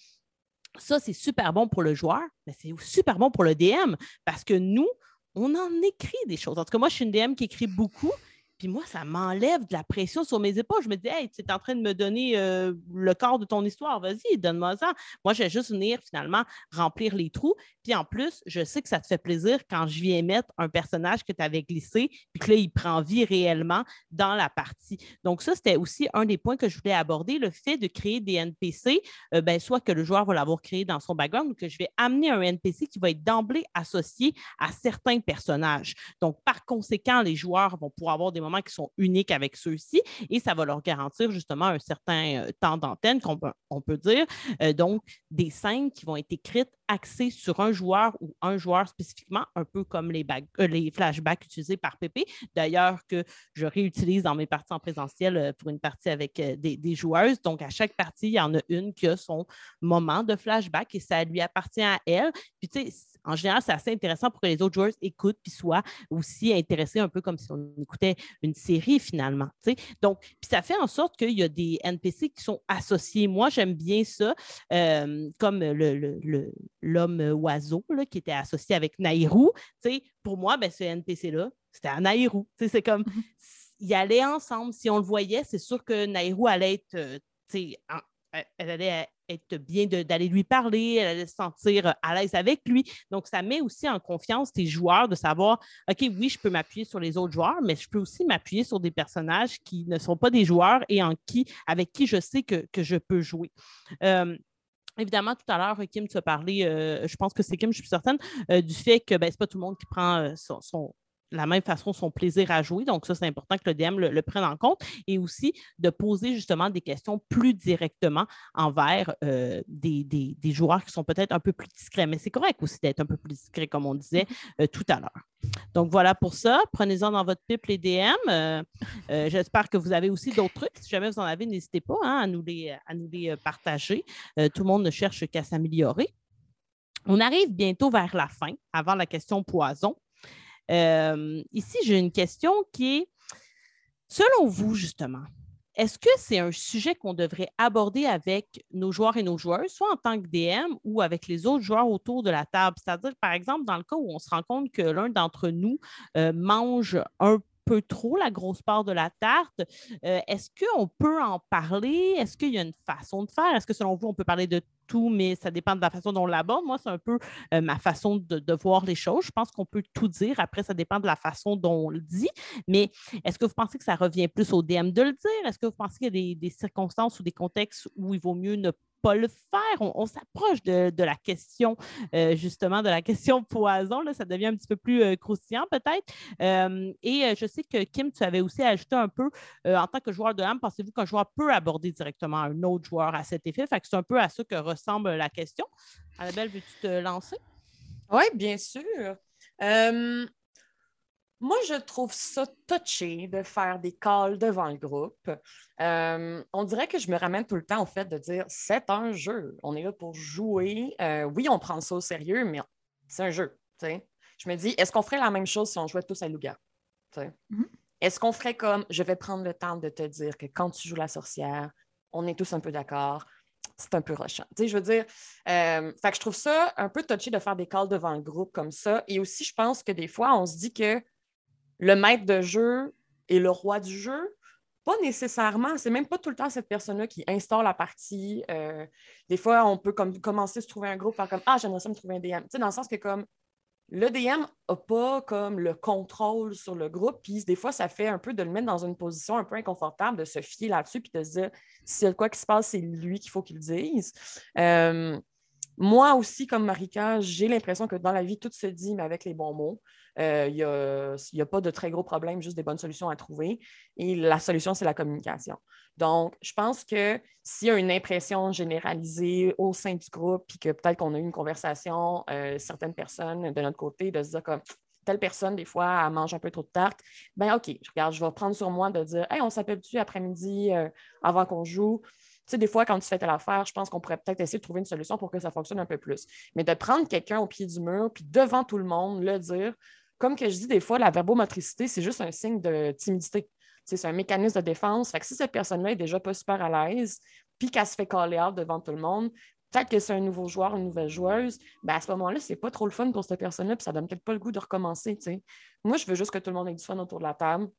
Ça, c'est super bon pour le joueur, mais c'est super bon pour le DM parce que nous, on en écrit des choses. En tout cas, moi, je suis une DM qui écrit beaucoup, puis moi, ça m'enlève de la pression sur mes épaules. Je me dis, hey, tu es en train de me donner euh, le corps de ton histoire, vas-y, donne-moi ça. Moi, je vais juste venir finalement remplir les trous. Puis en plus, je sais que ça te fait plaisir quand je viens mettre un personnage que tu avais glissé, puis que là, il prend vie réellement dans la partie. Donc, ça, c'était aussi un des points que je voulais aborder, le fait de créer des NPC, euh, ben, soit que le joueur va l'avoir créé dans son background ou que je vais amener un NPC qui va être d'emblée associé à certains personnages. Donc, par conséquent, les joueurs vont pouvoir avoir des moments qui sont uniques avec ceux-ci et ça va leur garantir justement un certain euh, temps d'antenne qu'on peut, on peut dire. Euh, donc, des scènes qui vont être écrites axées sur un joueur ou un joueur spécifiquement, un peu comme les, euh, les flashbacks utilisés par Pépé. D'ailleurs, que je réutilise dans mes parties en présentiel pour une partie avec des, des, joueuses. Donc, à chaque partie, il y en a une qui a son moment de flashback et ça lui appartient à elle. Puis, tu sais, en général, c'est assez intéressant pour que les autres joueurs écoutent puis soient aussi intéressés un peu comme si on écoutait une série finalement. Donc, puis ça fait en sorte qu'il y a des NPC qui sont associés. Moi, j'aime bien ça, euh, comme le, oiseau qui était associé avec Nairou. Pour moi, ben, ce NPC-là, c'était à Nairou. C'est comme. Mhm ils allaient ensemble. Si on le voyait, c'est sûr que Nairou allait être, euh, elle allait être bien d'aller lui parler, elle allait se sentir à l'aise avec lui. Donc, ça met aussi en confiance tes joueurs de savoir, OK, oui, je peux m'appuyer sur les autres joueurs, mais je peux aussi m'appuyer sur des personnages qui ne sont pas des joueurs et en qui, avec qui je sais que, je peux jouer. Euh, Évidemment, tout à l'heure, Kim, tu as parlé, euh, je pense que c'est Kim, je suis certaine, euh, du fait que ben, ce n'est pas tout le monde qui prend euh, son, la même façon son plaisir à jouer. Donc, ça, c'est important que le DM le, prenne en compte et aussi de poser justement des questions plus directement envers des, joueurs qui sont peut-être un peu plus discrets. Mais c'est correct aussi d'être un peu plus discret, comme on disait tout à l'heure. Donc, voilà pour ça. Prenez-en dans votre pipe les DM. J'espère que vous avez aussi d'autres trucs. Si jamais vous en avez, n'hésitez pas hein, à nous les, à les partager. tout le monde ne cherche qu'à s'améliorer. On arrive bientôt vers la fin, avant la question poison. Euh, ici, j'ai une question qui est, selon vous, justement, est-ce que c'est un sujet qu'on devrait aborder avec nos joueurs et nos joueuses, soit en tant que DM ou avec les autres joueurs autour de la table? C'est-à-dire, par exemple, dans le cas où on se rend compte que l'un d'entre nous euh, mange un peu trop la grosse part de la tarte. Euh, est-ce qu'on peut en parler? Est-ce qu'il y a une façon de faire? Est-ce que selon vous, on peut parler de tout, mais ça dépend de la façon dont on l'aborde? Moi, c'est un peu euh, ma façon de, voir les choses. Je pense qu'on peut tout dire. Après, ça dépend de la façon dont on le dit. Mais est-ce que vous pensez que ça revient plus au DM de le dire? Est-ce que vous pensez qu'il y a des, des circonstances ou des contextes où il vaut mieux ne pas le faire. On, s'approche de, la question, euh, justement, de la question poison. Là, ça devient un petit peu plus euh, croustillant, peut-être. Euh, et je sais que, Kim, tu avais aussi ajouté un peu, en tant que joueur de âme, pensez-vous qu'un joueur peut aborder directement un autre joueur à cet effet? Fait que c'est un peu à ça que ressemble la question. Annabelle, veux-tu te lancer?
Oui, bien sûr. Moi, je trouve ça touché de faire des calls devant le groupe. Euh, on dirait que je me ramène tout le temps au fait de dire c'est un jeu. On est là pour jouer. Euh, oui, on prend ça au sérieux, mais c'est un jeu. Je me dis, est-ce qu'on ferait la même chose si on jouait tous à Louga? Mm-hmm. Est-ce qu'on ferait comme je vais prendre le temps de te dire que quand tu joues la sorcière, on est tous un peu d'accord, c'est un peu rochant. je veux dire, euh, je trouve ça un peu touché de faire des calls devant le groupe comme ça. Et aussi, je pense que des fois, on se dit que le maître de jeu est le roi du jeu. Pas nécessairement, c'est même pas tout le temps cette personne-là qui instaure la partie. Euh, des fois, on peut comme, commencer à se trouver un groupe, faire comme Ah, j'aimerais ça me trouver un DM. dans le sens que comme le DM n'a pas comme le contrôle sur le groupe, puis des fois, ça fait un peu de le mettre dans une position un peu inconfortable, de se fier là-dessus, puis de se dire s'il y a quoi qui se passe, c'est lui qu'il faut qu'il dise. Euh, moi aussi, comme Marika, j'ai l'impression que dans la vie, tout se dit, mais avec les bons mots. Euh, il n'y a, pas de très gros problèmes, juste des bonnes solutions à trouver. Et la solution, c'est la communication. Donc, je pense que s'il y a une impression généralisée au sein du groupe, puis que peut-être qu'on a eu une conversation, euh, certaines personnes de notre côté, de se dire comme telle personne, des fois, elle mange un peu trop de tarte, ben OK, je regarde, je vais prendre sur moi de dire Hey, on s'appelle-tu après-midi euh, avant qu'on joue? Sais, des fois, quand tu fais telle affaire, je pense qu'on pourrait peut-être essayer de trouver une solution pour que ça fonctionne un peu plus. Mais de prendre quelqu'un au pied du mur, puis devant tout le monde, le dire, comme que je dis des fois, la verbomotricité, c'est juste un signe de timidité. C'est un mécanisme de défense. Si cette personne-là est déjà pas super à l'aise, puis qu'elle se fait caller out devant tout le monde, peut-être que c'est un nouveau joueur, une nouvelle joueuse, ben à ce moment-là, c'est pas trop le fun pour cette personne-là, puis ça donne peut-être pas le goût de recommencer. Moi, je veux juste que tout le monde ait du fun autour de la table.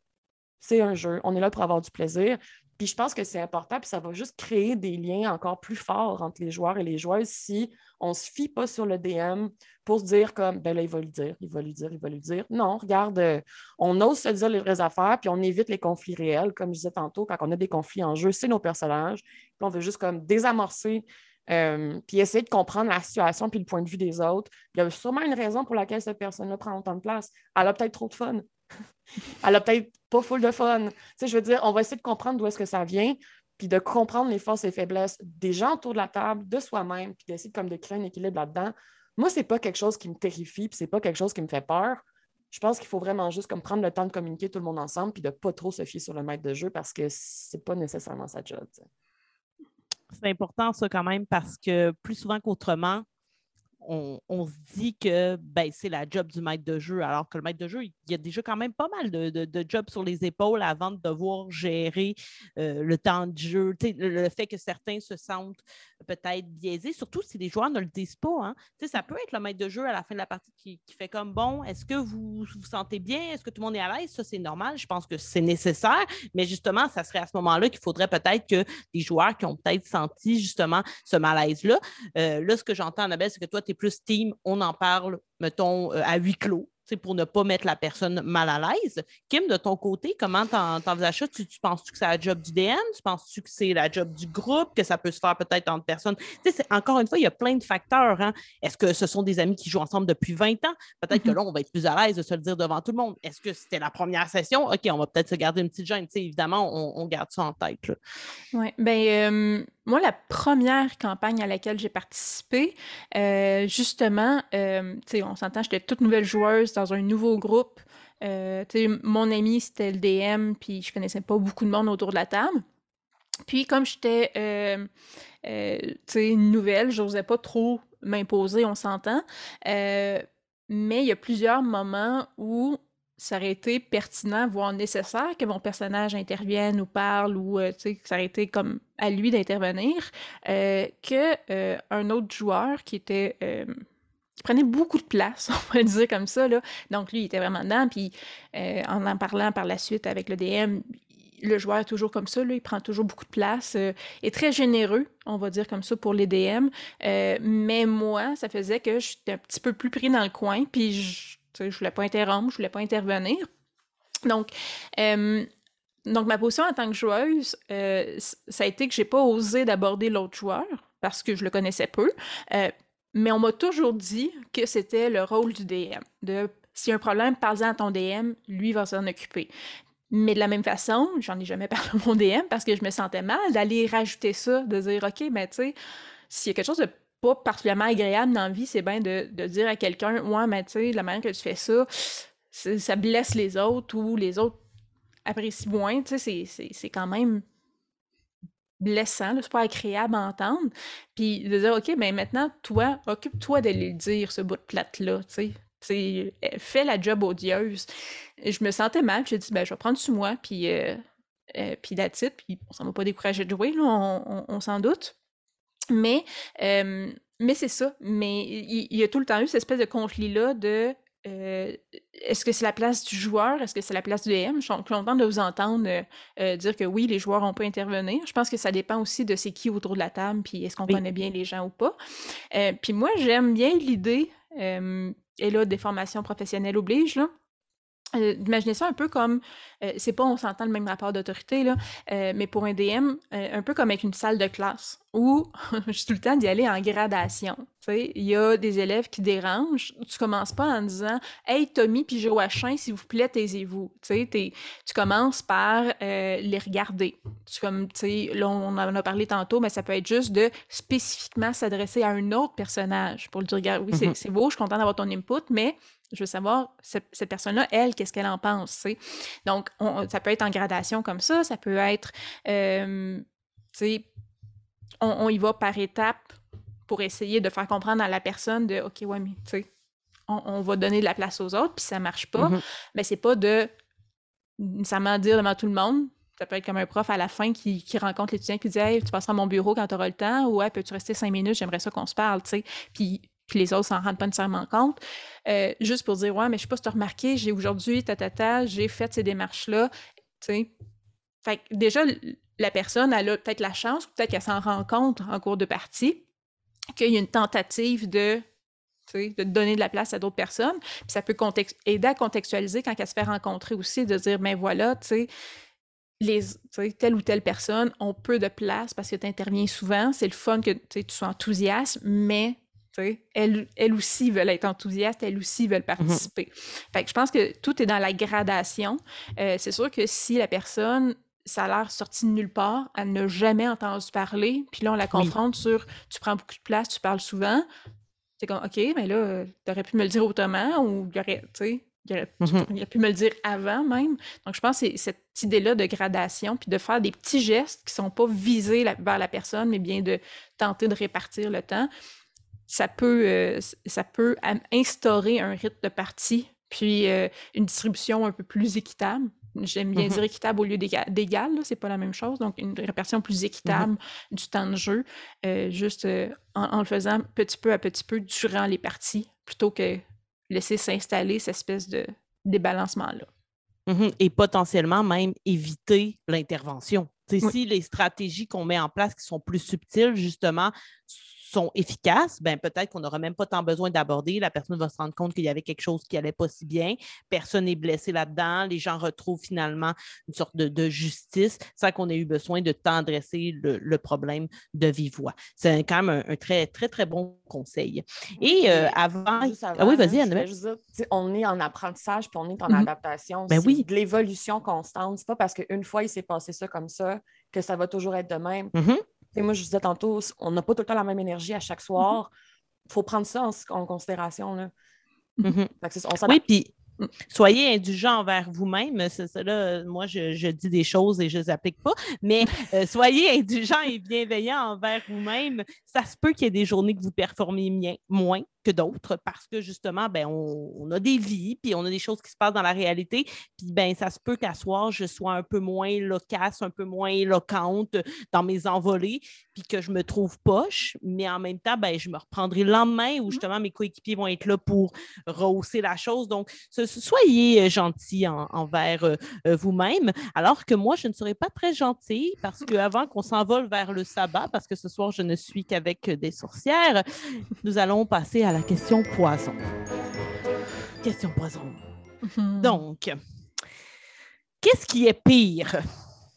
C'est un jeu. On est là pour avoir du plaisir. Puis je pense que c'est important, puis ça va juste créer des liens encore plus forts entre les joueurs et les joueuses si on ne se fie pas sur le DM pour se dire comme, ben là, il va lui dire, il va lui dire, il va lui dire. Non, regarde, euh, on ose se dire les vraies affaires, puis on évite les conflits réels. Comme je disais tantôt, quand on a des conflits en jeu, c'est nos personnages. Puis on veut juste comme désamorcer euh, puis essayer de comprendre la situation puis le point de vue des autres. Il y a sûrement une raison pour laquelle cette personne-là prend autant de place. Elle a peut-être trop de fun. Elle a peut-être pas full de fun. Je veux dire, on va essayer de comprendre d'où est-ce que ça vient, puis de comprendre les forces et faiblesses des gens autour de la table, de soi-même, puis d'essayer comme de créer un équilibre là-dedans. Moi, c'est pas quelque chose qui me terrifie, puis c'est pas quelque chose qui me fait peur. Je pense qu'il faut vraiment juste comme prendre le temps de communiquer tout le monde ensemble, puis de pas trop se fier sur le maître de jeu parce que c'est pas nécessairement sa job.
C'est important ça quand même parce que plus souvent qu'autrement, on, se dit que ben, c'est la job du maître de jeu, alors que le maître de jeu, il y a déjà quand même pas mal de, de, jobs sur les épaules avant de devoir gérer euh, le temps de jeu, le, fait que certains se sentent peut-être biaisés, surtout si les joueurs ne le disent pas. Hein. Ça peut être le maître de jeu à la fin de la partie qui, fait comme bon, est-ce que vous vous sentez bien? Est-ce que tout le monde est à l'aise? Ça, c'est normal. Je pense que c'est nécessaire, mais justement, ça serait à ce moment-là qu'il faudrait peut-être que des joueurs qui ont peut-être senti justement ce malaise-là. Euh, là, ce que j'entends, Annabelle, c'est que toi, tu es plus team, on en parle, mettons, euh, à huis clos pour ne pas mettre la personne mal à l'aise. Kim, de ton côté, comment t'envisages ça? Tu, tu penses-tu que c'est la job du DM? Tu penses-tu que c'est la job du groupe, que ça peut se faire peut-être entre personnes? encore une fois, il y a plein de facteurs. Hein. Est-ce que ce sont des amis qui jouent ensemble depuis 20 ans? Peut-être que mm-hmm. là, on va être plus à l'aise de se le dire devant tout le monde. Est-ce que c'était la première session? OK, on va peut-être se garder une petite gêne. évidemment, on, garde ça en tête.
Oui, bien, euh, moi, la première campagne à laquelle j'ai participé, euh, justement, euh, on s'entend, j'étais toute nouvelle joueuse dans un nouveau groupe. Euh, mon ami, c'était le DM, puis je connaissais pas beaucoup de monde autour de la table. Puis, comme j'étais une nouvelle, j'osais pas trop m'imposer, on s'entend. mais il y a plusieurs moments où ça aurait été pertinent, voire nécessaire que mon personnage intervienne ou parle ou euh, que ça aurait été comme à lui d'intervenir, euh, que euh, un autre joueur qui était qui prenait beaucoup de place, on va dire comme ça là. Donc lui il était vraiment dedans puis en en parlant par la suite avec le DM, le joueur est toujours comme ça, là, il prend toujours beaucoup de place, est très généreux, on va dire comme ça, pour les DM. mais moi, ça faisait que j'étais un petit peu plus pris dans le coin, puis je je ne voulais pas interrompre, je voulais pas intervenir. Donc, euh, donc ma position en tant que joueuse, euh, ça a été que j'ai pas osé d'aborder l'autre joueur parce que je le connaissais peu. Euh, mais on m'a toujours dit que c'était le rôle du DM. De a un problème, parle-en à ton DM, lui va s'en occuper. Mais de la même façon, j'en ai jamais parlé à mon DM parce que je me sentais mal d'aller rajouter ça, de dire OK, mais tu sais, s'il y a quelque chose de particulièrement agréable dans la vie, c'est bien de, dire à quelqu'un Ouais, mais tu sais, la manière que tu fais ça, ça blesse les autres ou les autres apprécient moins. Tu sais, c'est quand même blessant, c'est pas agréable à entendre. Puis de dire OK, maintenant, toi, occupe-toi de le dire, ce bout de plate-là. Tu sais. fais la job odieuse. je me sentais mal, j'ai dit, ben, je vais prendre sur moi, puis, euh, euh, puis puis on s'en va pas décourager de jouer, là, on s'en doute. Mais, mais c'est ça. Mais il y, a tout le temps eu cette espèce de conflit-là de est-ce que c'est la place du joueur? Est-ce que c'est la place du DM? Je suis contente de vous entendre dire que oui, les joueurs ont pas intervenir. Je pense que ça dépend aussi de c'est qui autour de la table, puis est-ce qu'on connaît bien les gens ou pas. puis moi, j'aime bien l'idée, et là, des formations professionnelles obligent, là, euh, imaginez ça un peu comme, euh, c'est pas on s'entend le même rapport d'autorité, là, euh, mais pour un DM, un peu comme avec une salle de classe où suis tout le temps d'y aller en gradation. Il y a des élèves qui dérangent. Tu commences pas en disant Hey Tommy puis Joachim, s'il vous plaît, taisez-vous. Tu commences par les regarder. Tu, comme, là, on en a parlé tantôt, mais ça peut être juste de spécifiquement s'adresser à un autre personnage pour lui dire Regarde, oui, mm-hmm. c'est beau, je suis content d'avoir ton input, mais je veux savoir, cette, personne-là, elle, qu'est-ce qu'elle en pense, Donc, ça peut être en gradation comme ça, ça peut être, euh, on, y va par étapes pour essayer de faire comprendre à la personne de, OK, ouais, mais tu sais, on, va donner de la place aux autres, puis ça marche pas. Mm-hmm. Mais c'est pas de nécessairement dire devant tout le monde, ça peut être comme un prof à la fin qui, rencontre l'étudiant qui dit Hey, tu passeras à mon bureau quand tu auras le temps ou hey, peux-tu rester cinq minutes, j'aimerais ça qu'on se parle, tu sais. Puis que les autres s'en rendent pas nécessairement compte. Euh, juste pour dire, ouais, mais je sais pas si tu as remarqué, j'ai aujourd'hui, ta, ta, ta, j'ai fait ces démarches-là. Fait que déjà, la personne, elle a peut-être la chance, ou peut-être qu'elle s'en rend compte en cours de partie, qu'il y a une tentative de de donner de la place à d'autres personnes. Puis ça peut aider à contextualiser quand elle se fait rencontrer aussi, de dire, ben voilà, tu sais, les, telle ou telle personne ont peu de place parce que tu interviens souvent. C'est le fun que tu sois enthousiaste, mais elles, aussi veulent être enthousiastes, elles aussi veulent mhm. participer. Fait je pense que tout est dans la gradation. Euh, c'est sûr que si la personne, ça a l'air sorti de nulle part, elle n'a jamais entendu parler, puis là, on la confronte sur tu prends beaucoup de place, tu parles souvent. C'est comme, OK, mais là, tu aurais pu me le dire autrement ou il aurait, il aurait, mhm. pu me le dire avant même. Donc, je pense que c'est cette idée-là de gradation, puis de faire des petits gestes qui ne sont pas visés vers la personne, mais bien de tenter de répartir le temps ça peut, euh, ça peut instaurer un rythme de partie, puis euh, une distribution un peu plus équitable. J'aime bien mmh dire équitable au lieu d'égal, c'est pas la même chose. Donc, une répartition plus mmh équitable du temps de jeu, juste en, le faisant petit peu à petit peu durant les parties, plutôt que laisser s'installer cette espèce de débalancement-là.
Mmh Et potentiellement même éviter l'intervention. Si les stratégies qu'on met en place qui sont plus subtiles, justement, sont efficaces, ben peut-être qu'on n'aura même pas tant besoin d'aborder. La personne va se rendre compte qu'il y avait quelque chose qui allait pas si bien. Personne n'est blessé là-dedans. Les gens retrouvent finalement une sorte de, justice sans qu'on ait eu besoin de tendresser le, le problème de vive voix. C'est quand même un, très, très, très bon conseil. Et euh, avant... Ah oui, vas-y, Annabelle.
On est en apprentissage puis on est en mm-hmm. adaptation.
Ben oui.
de l'évolution constante. C'est pas parce qu'une fois il s'est passé ça comme ça que ça va toujours être de même.
Mm-hmm
moi, je disais tantôt, on n'a pas tout le temps la même énergie à chaque mm-hmm. soir. Il faut prendre ça en, considération. Là.
Mm-hmm. oui, puis soyez indulgents envers vous-même. C'est moi, je, dis des choses et je ne les applique pas, mais euh, soyez indulgents et bienveillants envers vous-même. Ça se peut qu'il y ait des journées que vous performez moins que d'autres parce que justement, ben, on, a des vies, puis on a des choses qui se passent dans la réalité. Puis ben, ça se peut qu'à soir, je sois un peu moins loquace, un peu moins éloquente dans mes envolées, puis que je me trouve poche, mais en même temps, ben, je me reprendrai le lendemain où mmh justement mes coéquipiers vont être là pour rehausser la chose. Donc, soyez euh, gentils envers euh, euh, vous-même, alors que moi, je ne serai pas très gentille parce qu'avant qu'on s'envole vers le sabbat, parce que ce soir, je ne suis qu'avec des sorcières, nous allons passer à la question poison. Question poison. Mhm. Donc, qu'est-ce qui est pire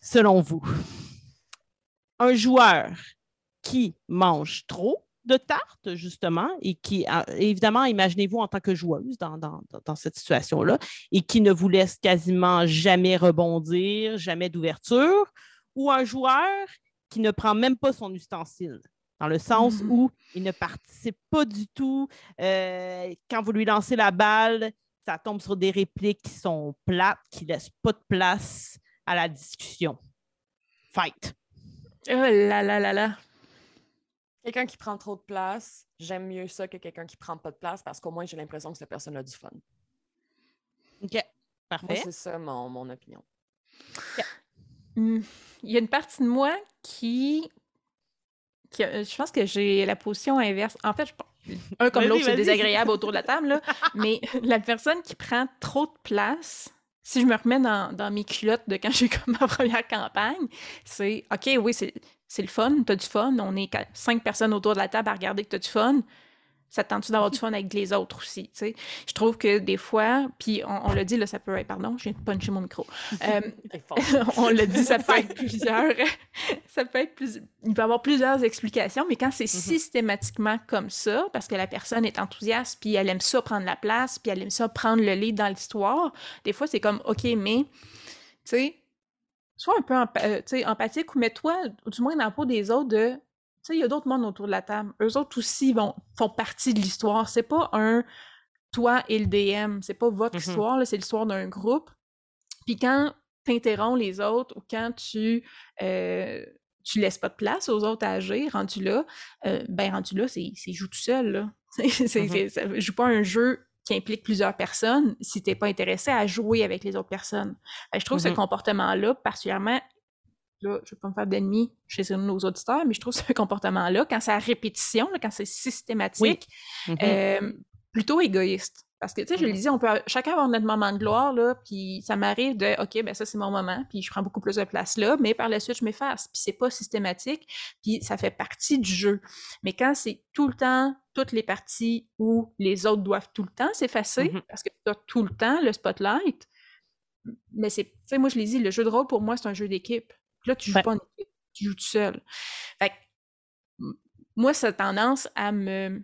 selon vous? Un joueur qui mange trop de tartes, justement, et qui, évidemment, imaginez-vous en tant que joueuse dans, dans cette situation-là, et qui ne vous laisse quasiment jamais rebondir, jamais d'ouverture, ou un joueur qui ne prend même pas son ustensile? Dans le sens mmh où il ne participe pas du tout. Euh, quand vous lui lancez la balle, ça tombe sur des répliques qui sont plates, qui ne laissent pas de place à la discussion. Fight.
Oh là là là là.
Quelqu'un qui prend trop de place, j'aime mieux ça que quelqu'un qui prend pas de place parce qu'au moins j'ai l'impression que cette personne a du fun.
OK. Parfait.
C'est ça mon, mon opinion.
Mmh. Il y a une partie de moi qui je pense que j'ai la position inverse. En fait, un comme l'autre, c'est désagréable autour de la table, là, mais la personne qui prend trop de place, si je me remets dans, dans mes culottes de quand j'ai comme ma première campagne, c'est OK, oui, c'est le fun, t'as du fun, on est cinq personnes autour de la table à regarder que t'as du fun, ça te tente d'avoir du fun avec les autres aussi, tu sais? Je trouve que des fois, puis on, l'a dit, là, ça peut être, pardon, je viens de puncher mon micro. Euh, on l'a dit, ça peut être plusieurs, ça peut être plus, il peut y avoir plusieurs explications, mais quand c'est mm-hmm. systématiquement comme ça, parce que la personne est enthousiaste, puis elle aime ça prendre la place, puis elle aime ça prendre le lead dans l'histoire, des fois, c'est comme, OK, mais, tu sais, sois un peu euh, empathique ou mets-toi, du moins dans la peau des autres, de il y a d'autres mondes autour de la table. Eux autres aussi vont, font partie de l'histoire. C'est pas un toi et le DM. C'est pas votre mm-hmm. histoire, c'est l'histoire d'un groupe. Puis quand tu interromps les autres ou quand tu euh, tu laisses pas de place aux autres à agir, rendu là, euh, ben rendu là, c'est joue tout seul. Là. mm joue pas un jeu qui implique plusieurs personnes si tu n'es pas intéressé à jouer avec les autres personnes. je trouve ce mm-hmm. comportement-là particulièrement là, je vais pas me faire d'ennemis chez nos auditeurs, mais je trouve ce comportement-là, quand c'est à répétition, quand c'est systématique, mm-hmm. euh, plutôt égoïste. Parce que, tu sais, je le mm-hmm. disais, on peut chacun avoir notre moment de gloire, là, puis ça m'arrive de, OK, ben ça, c'est mon moment, puis je prends beaucoup plus de place là, mais par la suite, je m'efface. Puis c'est pas systématique, puis ça fait partie du jeu. Mais quand c'est tout le temps, toutes les parties où les autres doivent tout le temps s'effacer, mm-hmm. parce que tu as tout le temps le spotlight, mais c'est, tu sais, moi, je l'ai dit, le jeu de rôle, pour moi, c'est un jeu d'équipe. Là, tu joues pas en équipe, tu joues tout seul. Fait moi, ça a tendance à me,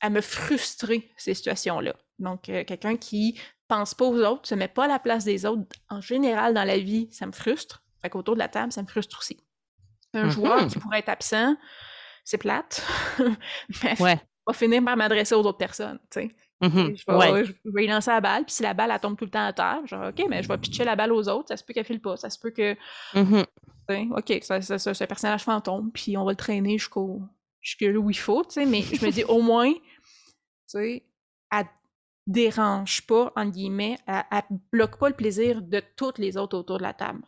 à me frustrer, ces situations-là. Donc, euh, quelqu'un qui pense pas aux autres, se met pas à la place des autres, en général, dans la vie, ça me frustre. Fait qu'autour de la table, ça me frustre aussi. Un joueur qui pourrait être absent, c'est plate. mais ouais. va finir par m'adresser aux autres personnes, tu sais.
Mm-hmm.
Je, vais, y lancer la balle, puis si la balle, elle tombe tout le temps à terre, genre, OK, mais je vais pitcher la balle aux autres, ça se peut qu'elle file pas, ça se peut que.
Mm-hmm.
OK, c'est un personnage fantôme, puis on va le traîner jusqu'au jusque là où il faut, tu sais, mais je me dis au moins, tu sais, elle dérange pas, en guillemets, elle, elle, bloque pas le plaisir de toutes les autres autour de la table.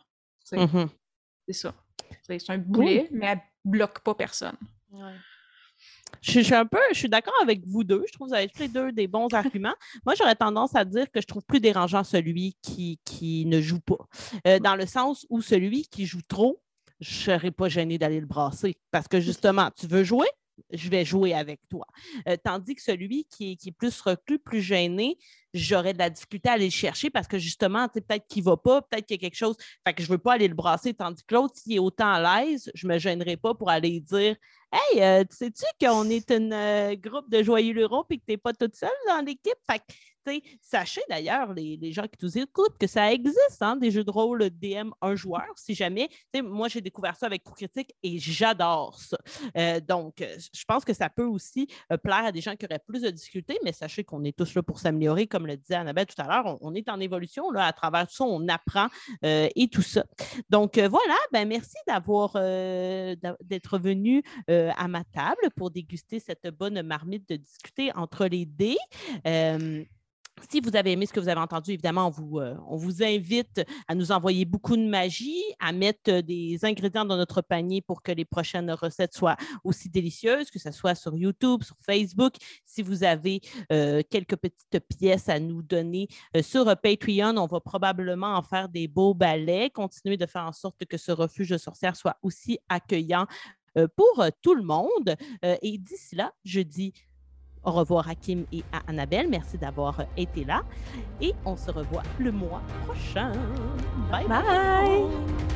Mm-hmm.
C'est ça. C'est un boulet, mais elle bloque pas personne.
Je, suis un peu, je suis d'accord avec vous deux. Je trouve que vous avez tous les deux des bons arguments. Moi, j'aurais tendance à dire que je trouve plus dérangeant celui qui, qui ne joue pas. Euh, dans le sens où celui qui joue trop, je ne serais pas gêné d'aller le brasser. Parce que justement, tu veux jouer, je vais jouer avec toi. Euh, tandis que celui qui est, plus reclus, plus gêné, j'aurais de la difficulté à aller le chercher parce que justement, peut-être qu'il ne va pas, peut-être qu'il y a quelque chose. Fait que je ne veux pas aller le brasser. Tandis que l'autre, s'il est autant à l'aise, je ne me gênerai pas pour aller dire Hey, euh, sais-tu qu'on est un euh, groupe de joyeux lurons et que tu n'es pas toute seule dans l'équipe? Fait sachez d'ailleurs, les, gens qui nous écoutent, que ça existe, hein, des jeux de rôle DM un joueur, si jamais. Moi, j'ai découvert ça avec Coup Critique et j'adore ça. Euh, donc, euh, je pense que ça peut aussi euh, plaire à des gens qui auraient plus de difficultés, mais sachez qu'on est tous là pour s'améliorer, comme le disait Annabelle tout à l'heure. On, est en évolution, là, à travers tout ça, on apprend et tout ça. Donc, voilà, ben, merci d'avoir d'être venu à ma table pour déguster cette bonne marmite de discuter entre les dés. Si vous avez aimé ce que vous avez entendu, évidemment, on vous, euh, invite à nous envoyer beaucoup de magie, à mettre euh, des ingrédients dans notre panier pour que les prochaines recettes soient aussi délicieuses, que ce soit sur YouTube, sur Facebook. Si vous avez euh, quelques petites pièces à nous donner sur Patreon, on va probablement en faire des beaux balais, continuer de faire en sorte que ce refuge de sorcières soit aussi accueillant pour tout le monde. et d'ici là, je dis au revoir à Kim et à Annabelle. Merci d'avoir été là. Et on se revoit le mois prochain. bye. bye.